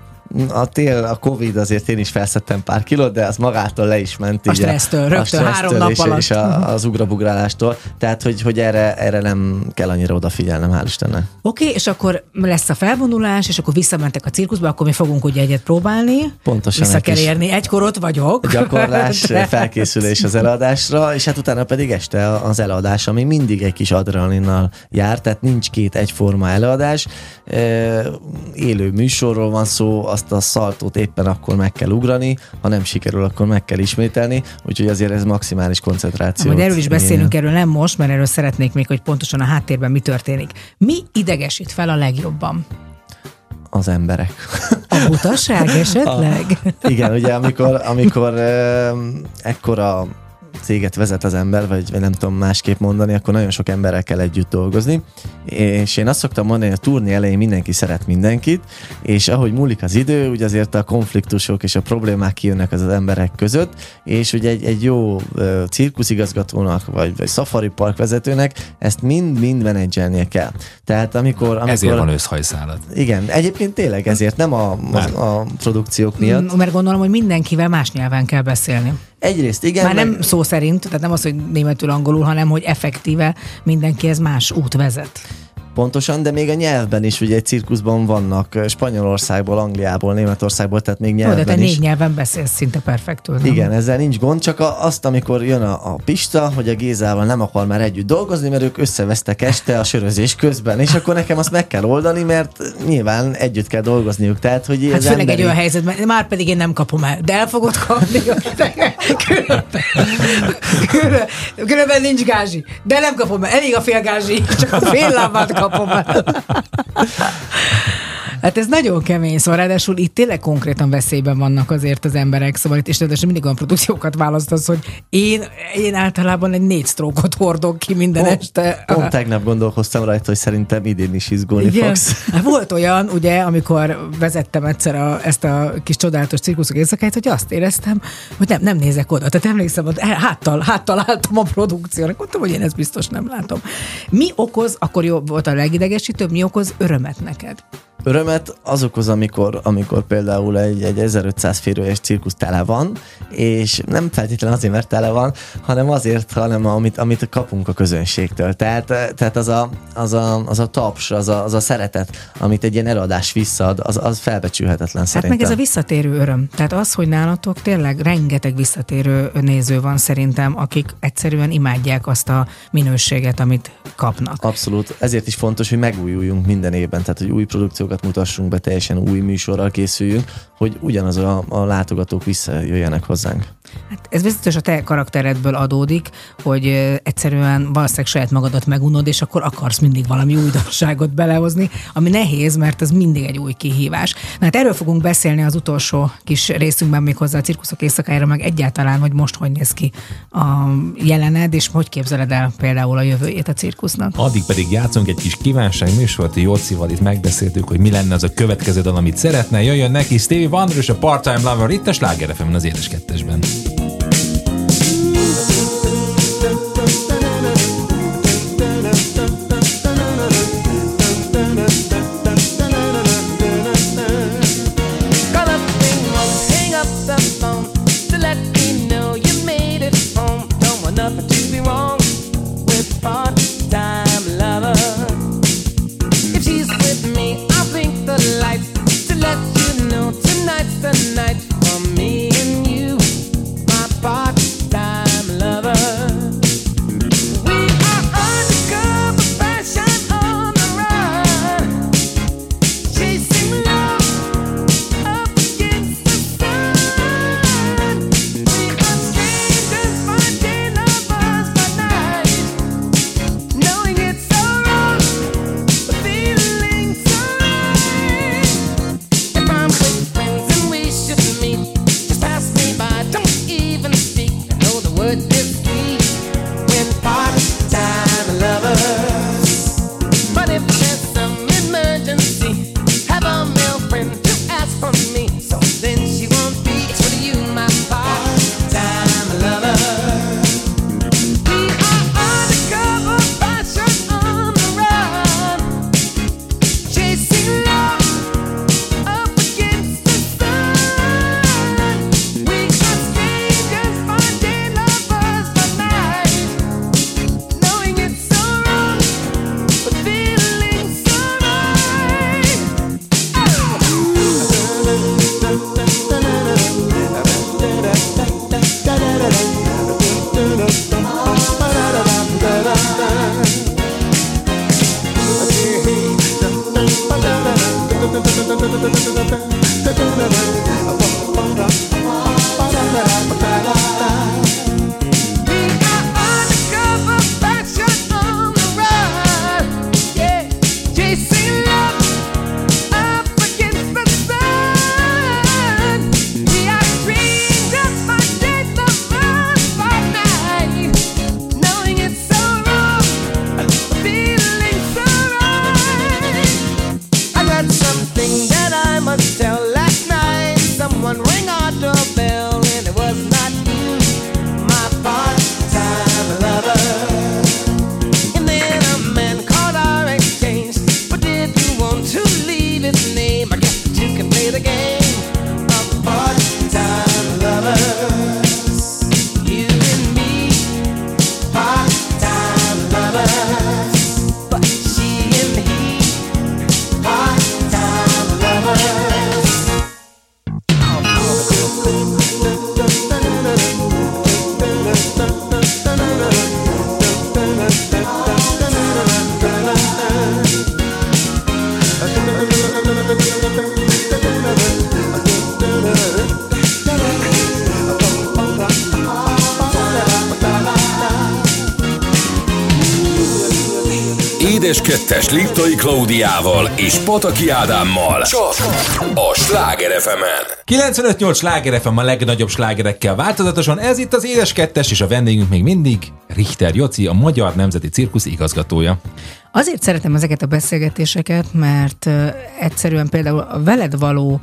A tél, a Covid azért én is felszettem pár kilót, de az magától le is ment. A stressztől, rögtön stressztől három nap és, alatt. És a, az ugrabugrálástól. Tehát, hogy, hogy erre, erre nem kell annyira odafigyelnem, hál' Istennek. Oké, okay, és akkor lesz a felvonulás, és akkor visszamentek a cirkuszba, akkor mi fogunk ugye egyet próbálni. Pontosan Vissza kell érni. Egykor ott vagyok. Gyakorlás, De- felkészülés az eladásra, és hát utána pedig este az eladás, ami mindig egy kis adrenalinnal jár, tehát nincs két egyforma előadás. Ö, Élő műsorról van szó, azt a szaltót éppen akkor meg kell ugrani, ha nem sikerül, akkor meg kell ismételni, úgyhogy azért ez maximális koncentráció. Majd erről is beszélünk, erről nem most, mert erről szeretnék még, hogy pontosan a háttérben mi történik. Mi idegesít fel a legjobban? Az emberek. A butaság esetleg? Igen, ugye amikor, amikor ekkora céget vezet az ember, vagy, vagy nem tudom másképp mondani, akkor nagyon sok emberrel kell együtt dolgozni. És én azt szoktam mondani, hogy a turné elején mindenki szeret mindenkit, és ahogy múlik az idő, ugye azért a konfliktusok és a problémák kijönnek az, az emberek között, és ugye egy, egy jó cirkuszigazgatónak, vagy, vagy safari park vezetőnek ezt mind-mind menedzselnie kell. Tehát amikor... amikor Ezért van őszhajszálad. Igen, egyébként tényleg ezért, nem a, Nem. a, a produkciók miatt. Mert gondolom, hogy mindenkivel más nyelven kell beszélni. Egyrészt igen, Már meg- nem szó szerint, tehát nem az, hogy németül, angolul, hanem hogy effektíve mindenkihez más út vezet. Pontosan, de még a nyelvben is, ugye egy cirkuszban vannak ö, Spanyolországból, Angliából, Németországból, tehát még Jó, de nyelvben te is. négy nyelven beszélsz szinte perfektül. nem? Igen, ezzel nincs gond, csak a, azt, amikor jön a, a Pista, hogy a Gézával nem akar már együtt dolgozni, mert ők összevesztek este a sörözés közben, és akkor nekem azt meg kell oldani, mert nyilván együtt kell dolgozniuk. Tehát, hogy Hát az főleg emberi... egy olyan helyzetben, már pedig én nem kapom el, de el fogod kapni. különben, különben, különben nincs gázsi, de nem kapom el, elég a fél gázsi, csak a fél lábát kapom el. Hát ez nagyon kemény, szóval ráadásul itt tényleg konkrétan veszélyben vannak azért az emberek, szóval itt és ráadásul mindig olyan produkciókat választasz, hogy én, én általában egy négy sztrókot hordok ki minden Pont, este. pont tegnap gondolkoztam rajta, hogy szerintem idén is izgulni Igen. fogsz. Hát volt olyan, ugye, amikor vezettem egyszer a, ezt a kis csodálatos cirkuszok éjszakáját, hogy azt éreztem, hogy nem, nem nézek oda. Tehát emlékszem, hogy háttal, háttal álltam a produkciónak. Mondtam, hogy én ezt biztos nem látom. Mi okoz, akkor jó volt a legidegesítőbb, mi okoz örömet neked? Örömet az okoz, amikor, amikor például egy, egy 1500 férőjes cirkusz tele van, és nem feltétlenül azért, mert tele van, hanem azért, hanem amit, amit kapunk a közönségtől. Tehát, tehát az, a, az, a, az a taps, az a, az a szeretet, amit egy ilyen eladás visszaad, az, az felbecsülhetetlen Hát szerintem. meg ez a visszatérő öröm. Tehát az, hogy nálatok tényleg rengeteg visszatérő néző van szerintem, akik egyszerűen imádják azt a minőséget, amit kapnak. Abszolút. Ezért is fontos, hogy megújuljunk minden évben, tehát hogy új produkciókat mutassunk be, teljesen új műsorral készüljünk, hogy ugyanaz a, a látogatók visszajöjjenek hozzánk. Hát ez biztos a te karakteredből adódik, hogy egyszerűen valószínűleg saját magadat megunod, és akkor akarsz mindig valami újdonságot belehozni, ami nehéz, mert ez mindig egy új kihívás. Na hát erről fogunk beszélni az utolsó kis részünkben, még hozzá a cirkuszok éjszakájára, meg egyáltalán, hogy most hogy néz ki a jelened, és hogy képzeled el például a jövőjét a cirkusznak. Addig pedig játszunk egy kis kívánság műsort, Jócival itt megbeszéltük, hogy mi lenne az a következő dal, amit szeretne. Jöjjön neki Stevie Wonder és a Part-Time Lover itt a Sláger az édes kettesben. Liptai Klaudiával és Pataki Ádámmal. Csak a Sláger fm 95-8 sláger FM a legnagyobb slágerekkel változatosan. Ez itt az édes kettes, és a vendégünk még mindig Richter Joci, a Magyar Nemzeti Cirkusz igazgatója. Azért szeretem ezeket a beszélgetéseket, mert egyszerűen például a veled való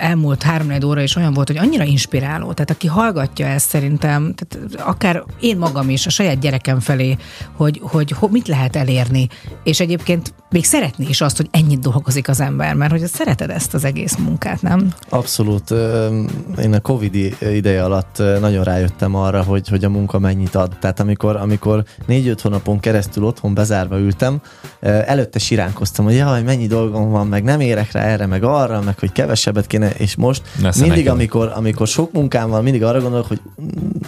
elmúlt három óra is olyan volt, hogy annyira inspiráló. Tehát aki hallgatja ezt szerintem, tehát akár én magam is a saját gyerekem felé, hogy, hogy ho, mit lehet elérni, és egyébként még szeretni is azt, hogy ennyit dolgozik az ember, mert hogy szereted ezt az egész munkát, nem? Abszolút. Én a Covid ideje alatt nagyon rájöttem arra, hogy, hogy a munka mennyit ad. Tehát amikor, amikor négy-öt hónapon keresztül otthon bezárva ültem, előtte siránkoztam, hogy jaj, mennyi dolgom van, meg nem érek rá erre, meg arra, meg hogy kevesebbet kéne, és most Nesze mindig, neked. amikor, amikor sok munkám van, mindig arra gondolok, hogy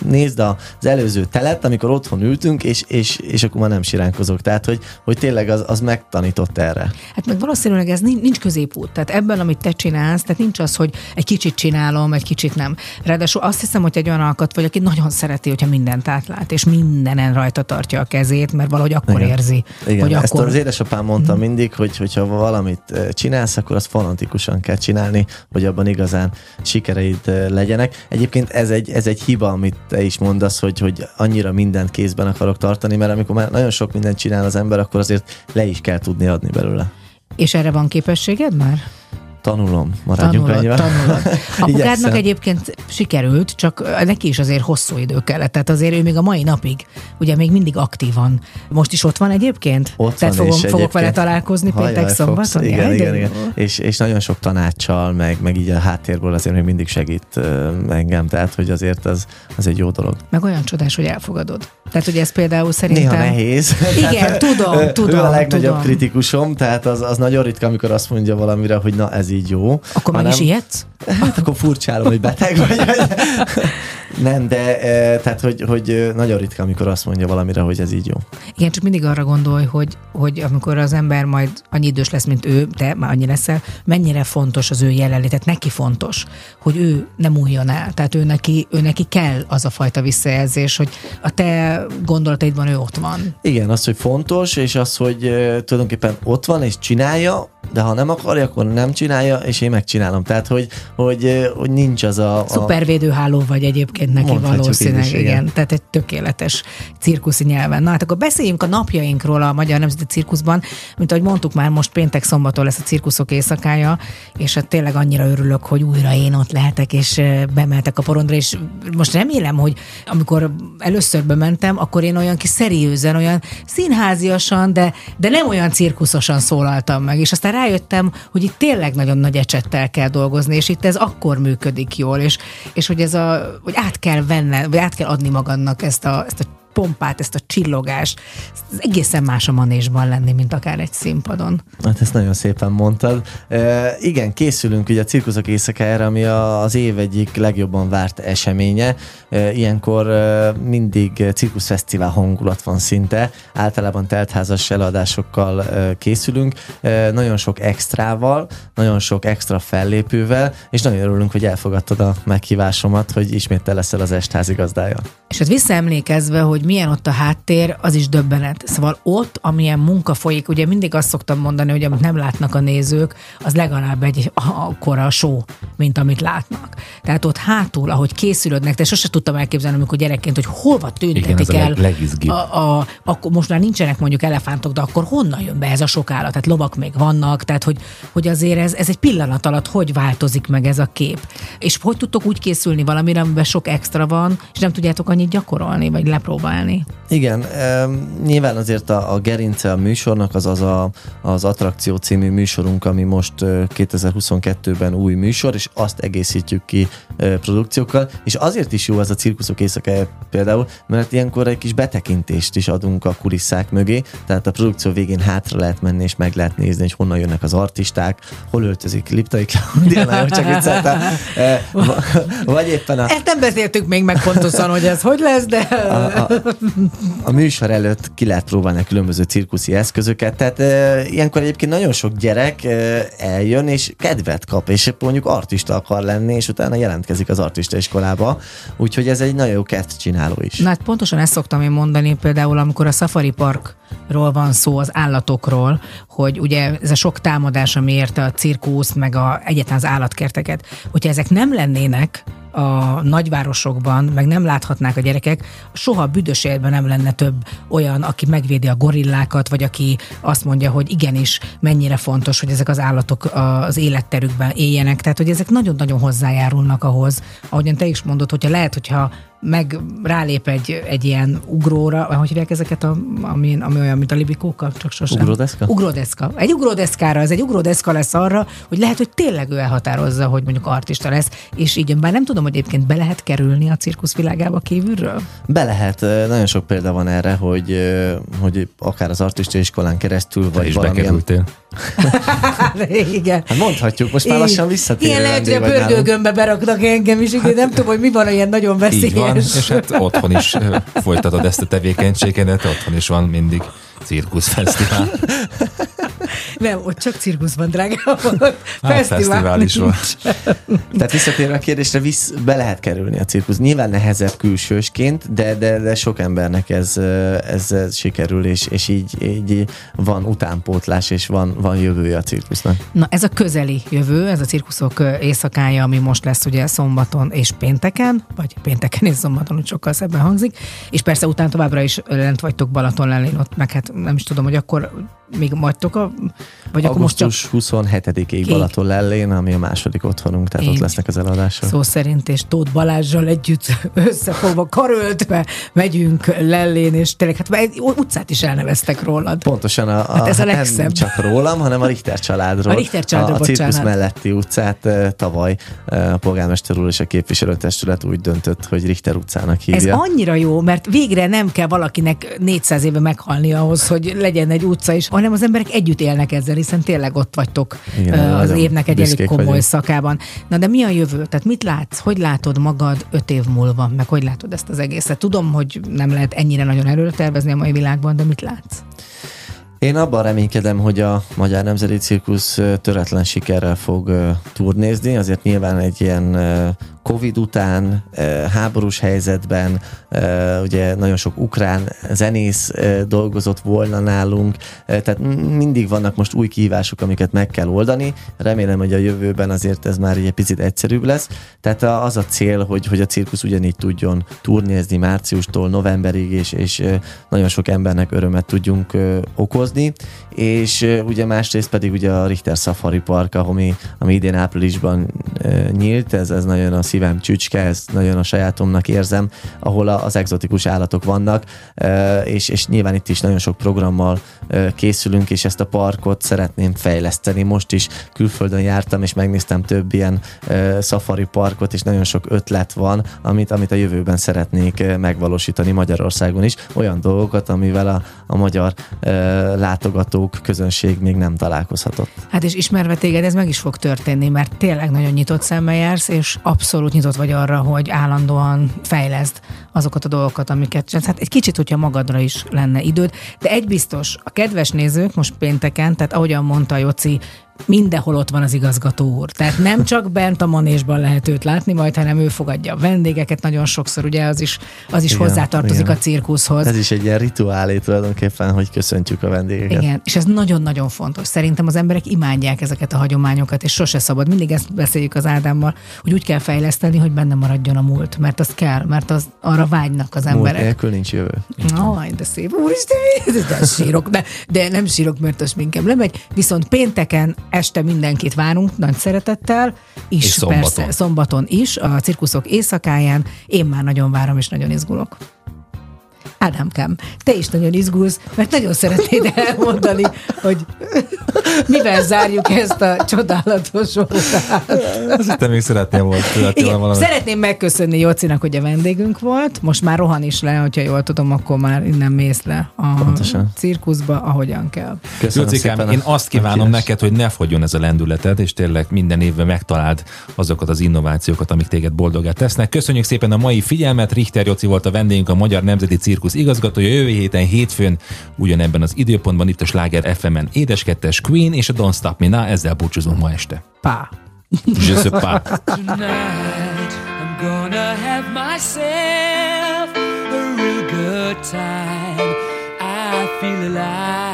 nézd az előző telet, amikor otthon ültünk, és, és, és akkor már nem siránkozok. Tehát, hogy, hogy tényleg az, az megtanított erre. Hát meg valószínűleg ez nincs, középút. Tehát ebben, amit te csinálsz, tehát nincs az, hogy egy kicsit csinálom, egy kicsit nem. Ráadásul azt hiszem, hogy egy olyan alkat vagy, aki nagyon szereti, hogyha mindent átlát, és mindenen rajta tartja a kezét, mert valahogy akkor Igen. érzi, Igen, hogy ezt akkor... Mhm. az édesapám mondta mindig, hogy hogyha valamit eh, csinálsz, akkor azt fanatikusan kell csinálni, hogy abban igazán sikereid legyenek. Egyébként ez egy, ez egy hiba, amit te is mondasz, hogy, hogy annyira mindent kézben akarok tartani, mert amikor már nagyon sok mindent csinál az ember, akkor azért le is kell tudni adni belőle. És erre van képességed már? Tanulom, maradjunk Tanulod, tanulod. Apukádnak egyébként sikerült, csak neki is azért hosszú idő kellett. Tehát azért ő még a mai napig, ugye még mindig aktívan. Most is ott van egyébként? Ott Tehát van, fogom, fogok egyébként- vele találkozni Hajjaj, péntek szombaton? Igen, Jaj, igen, igen. És, és nagyon sok tanácssal, meg, meg így a háttérből azért még mindig segít engem, tehát hogy azért az, az egy jó dolog. Meg olyan csodás, hogy elfogadod. Tehát, hogy ez például szerintem... Néha nehéz. Igen, tudom, tudom, Ő a legnagyobb tudom. kritikusom, tehát az, az nagyon ritka, amikor azt mondja valamire, hogy na ez így jó. Akkor meg is ijedsz? Hát akkor furcsálom, hogy beteg vagy. Nem, de e, tehát, hogy, hogy ö, nagyon ritka, amikor azt mondja valamire, hogy ez így jó. Igen, csak mindig arra gondolj, hogy, hogy amikor az ember majd annyi idős lesz, mint ő, te már annyi leszel, mennyire fontos az ő jelenlét, tehát neki fontos, hogy ő nem újjon el. Tehát ő neki, ő neki kell az a fajta visszajelzés, hogy a te gondolataidban ő ott van. Igen, az, hogy fontos, és az, hogy tulajdonképpen ott van, és csinálja, de ha nem akarja, akkor nem csinálja, és én megcsinálom. Tehát, hogy, hogy, hogy nincs az a... a Szupervédőháló vagy egyébként neki valószínűleg, is, igen. igen. Tehát egy tökéletes cirkuszi nyelven. Na hát akkor beszéljünk a napjainkról a Magyar Nemzeti Cirkuszban. Mint ahogy mondtuk már, most péntek szombaton lesz a cirkuszok éjszakája, és hát tényleg annyira örülök, hogy újra én ott lehetek, és bemeltek a porondra, és most remélem, hogy amikor először bementem, akkor én olyan kis szeriőzen, olyan színháziasan, de, de nem olyan cirkuszosan szólaltam meg, és aztán rájöttem, hogy itt tényleg nagyon nagy ecsettel kell dolgozni, és itt ez akkor működik jól, és, és hogy ez a, hogy át kell venne, vagy át kell adni magadnak ezt a, ezt a pompát, ezt a csillogást. Ez egészen más a manésban lenni, mint akár egy színpadon. Hát ezt nagyon szépen mondtad. E, igen, készülünk ugye a cirkuszok éjszakájára, ami a, az év egyik legjobban várt eseménye. E, ilyenkor e, mindig cirkuszfesztivál hangulat van szinte. Általában teltházas eladásokkal e, készülünk, e, nagyon sok extrával, nagyon sok extra fellépővel, és nagyon örülünk, hogy elfogadtad a meghívásomat, hogy ismét te leszel az est házigazdája. És hát visszaemlékezve, hogy milyen ott a háttér, az is döbbenet. Szóval ott, amilyen munka folyik, ugye mindig azt szoktam mondani, hogy amit nem látnak a nézők, az legalább egy akkora a show, mint amit látnak. Tehát ott hátul, ahogy készülődnek, de sose tudtam elképzelni, amikor gyerekként, hogy hova tüntetik Igen, ez a el. leg-. A, a, akkor most már nincsenek mondjuk elefántok, de akkor honnan jön be ez a sok állat? Tehát lovak még vannak, tehát hogy, hogy azért ez, ez egy pillanat alatt hogy változik meg ez a kép. És hogy tudtok úgy készülni valamire, amiben sok extra van, és nem tudjátok annyit gyakorolni, vagy lepróbálni? Igen, e, nyilván azért a, a gerince a műsornak az az a, az Attrakció című műsorunk, ami most ö, 2022-ben új műsor, és azt egészítjük ki e, produkciókkal, és azért is jó ez a cirkuszok éjszakája például, mert ilyenkor egy kis betekintést is adunk a kulisszák mögé, tehát a produkció végén hátra lehet menni, és meg lehet nézni, hogy honnan jönnek az artisták, hol öltözik Liptai Claudia, nagyon csak vicceltem, e, vagy éppen a, Ezt nem beszéltük még meg pontosan, hogy ez hogy lesz, de... a, a, a műsor előtt ki lehet próbálni a különböző cirkuszi eszközöket, tehát e, ilyenkor egyébként nagyon sok gyerek e, eljön, és kedvet kap, és mondjuk artista akar lenni, és utána jelentkezik az artista iskolába, úgyhogy ez egy nagyon jó csináló is. Na hát pontosan ezt szoktam én mondani, például amikor a Safari Parkról van szó, az állatokról, hogy ugye ez a sok támadás, ami érte a cirkuszt, meg a, egyetlen az állatkerteket, hogyha ezek nem lennének, a nagyvárosokban, meg nem láthatnák a gyerekek, soha büdös életben nem lenne több olyan, aki megvédi a gorillákat, vagy aki azt mondja, hogy igenis mennyire fontos, hogy ezek az állatok az életterükben éljenek. Tehát, hogy ezek nagyon-nagyon hozzájárulnak ahhoz, ahogyan te is mondod, hogyha lehet, hogyha meg rálép egy, egy ilyen ugróra, vagy hogy hívják ezeket, a, ami, ami olyan, mint a libikóka, csak sosem. Ugródeszka? Ugródeszka. Egy ugródeszkára, ez egy ugródeszka lesz arra, hogy lehet, hogy tényleg ő elhatározza, hogy mondjuk artista lesz, és így, bár nem tudom, hogy egyébként be lehet kerülni a cirkusz világába kívülről? Be lehet, nagyon sok példa van erre, hogy, hogy akár az artista iskolán keresztül, Te vagy is valamilyen... bekerültél. Igen. Hát mondhatjuk, most már Így. lassan visszatérő Igen, lehet, hogy a pördőgömbbe beraknak engem is, igen, nem tudom, hogy mi van olyan nagyon Így van, veszélyes. és hát otthon is folytatod ezt a tevékenységedet, otthon is van mindig cirkuszfesztivál. Nem, ott csak cirkusz van, drágám. Hát, fesztivál is van. Tehát visszatérve a kérdésre, visz, be lehet kerülni a cirkusz. Nyilván nehezebb külsősként, de, de, de sok embernek ez, ez, ez sikerül, és, és így, így van utánpótlás, és van, van jövője a cirkusznak. Na ez a közeli jövő, ez a cirkuszok éjszakája, ami most lesz ugye szombaton és pénteken, vagy pénteken és szombaton, úgy sokkal szebben hangzik, és persze utána továbbra is lent vagytok Balaton lelén, ott meg hát nem is tudom, hogy akkor még vagytok a, vagy akkor most csak Augusztus 27-ig Balaton lellén, ami a második otthonunk, tehát Így. ott lesznek az eladások. szó szerint, és Tóth Balázsjal együtt összefogva, karöltve megyünk lellén, és tényleg hát egy utcát is elneveztek rólad. Pontosan a, a, Hát ez a nem legszebb. csak rólam, hanem a Richter családról. A Richter családról, a, a cirkusz melletti utcát tavaly a polgármester úr és a képviselőtestület úgy döntött, hogy Richter utcának Ez hívja. annyira jó, mert végre nem kell valakinek 400 éve meghalni ahhoz, hogy legyen egy utca is, hanem az emberek együtt élnek ezzel, hiszen tényleg ott vagytok Igen, az évnek egy elég komoly vagyunk. szakában. Na de mi a jövő? Tehát mit látsz? Hogy látod magad öt év múlva? Meg hogy látod ezt az egészet? Tudom, hogy nem lehet ennyire nagyon előre tervezni a mai világban, de mit látsz? Én abban reménykedem, hogy a Magyar Nemzeti Cirkusz töretlen sikerrel fog turnézni, azért nyilván egy ilyen Covid után, ö, háborús helyzetben, ö, ugye nagyon sok ukrán zenész ö, dolgozott volna nálunk, tehát mindig vannak most új kihívások, amiket meg kell oldani. Remélem, hogy a jövőben azért ez már egy picit egyszerűbb lesz. Tehát az a cél, hogy, hogy a cirkusz ugyanígy tudjon turnézni márciustól novemberig, és, és nagyon sok embernek örömet tudjunk okozni, és ugye másrészt pedig ugye a Richter Safari Park, ami, ami idén áprilisban nyílt, ez, ez nagyon a szívem csücske, ezt nagyon a sajátomnak érzem, ahol az egzotikus állatok vannak, és, és nyilván itt is nagyon sok programmal készülünk, és ezt a parkot szeretném fejleszteni. Most is külföldön jártam, és megnéztem több ilyen safari parkot, és nagyon sok ötlet van, amit, amit a jövőben szeretnék megvalósítani Magyarországon is. Olyan dolgokat, amivel a, a magyar látogatók, közönség még nem találkozhatott. Hát és ismerve téged, ez meg is fog történni, mert tényleg nagyon nyitott szemmel jársz, és abszolút nyitott vagy arra, hogy állandóan fejleszd azokat a dolgokat, amiket csinálsz. Hát egy kicsit, hogyha magadra is lenne időd, de egy biztos, a kedves nézők most pénteken, tehát ahogyan mondta Joci, mindenhol ott van az igazgató úr. Tehát nem csak bent a manésban lehet őt látni majd, hanem ő fogadja a vendégeket nagyon sokszor, ugye az is, az is Igen, hozzátartozik igen. a cirkuszhoz. Ez is egy ilyen rituálé tulajdonképpen, hogy köszöntjük a vendégeket. Igen, és ez nagyon-nagyon fontos. Szerintem az emberek imádják ezeket a hagyományokat, és sose szabad. Mindig ezt beszéljük az Ádámmal, hogy úgy kell fejleszteni, hogy benne maradjon a múlt, mert az kell, mert az arra vágynak az Múlt emberek. nélkül nincs jövő. Aj, de szép. Úristen, de, sírok, de, de nem sírok, mert a sminkem lemegy. Viszont pénteken este mindenkit várunk nagy szeretettel, is És szombaton. persze, szombaton is, a cirkuszok éjszakáján. Én már nagyon várom, és nagyon izgulok. Ádámkám, te is nagyon izgulsz, mert nagyon szeretnéd elmondani, hogy mivel zárjuk ezt a csodálatos órát. Azt hittem, még szeretném volt Igen, szeretném megköszönni Jocinak, hogy a vendégünk volt. Most már rohan is le, hogyha jól tudom, akkor már innen mész le a Pontosan. cirkuszba, ahogyan kell. Köszönöm szépen a- én azt kívánom neked, hogy ne fogjon ez a lendületed, és tényleg minden évben megtaláld azokat az innovációkat, amik téged boldogát tesznek. Köszönjük szépen a mai figyelmet. Richter Jóci volt a vendégünk, a Magyar Nemzeti Cirkusz igazgatója. Jövő héten hétfőn ugyanebben az időpontban itt a Sláger FM-en édeskettes Queen és a Don't Stop Me Now. Ezzel búcsúzunk ma este. Pá. Je sais pas. Tonight I'm gonna have myself a real good time. I feel alive.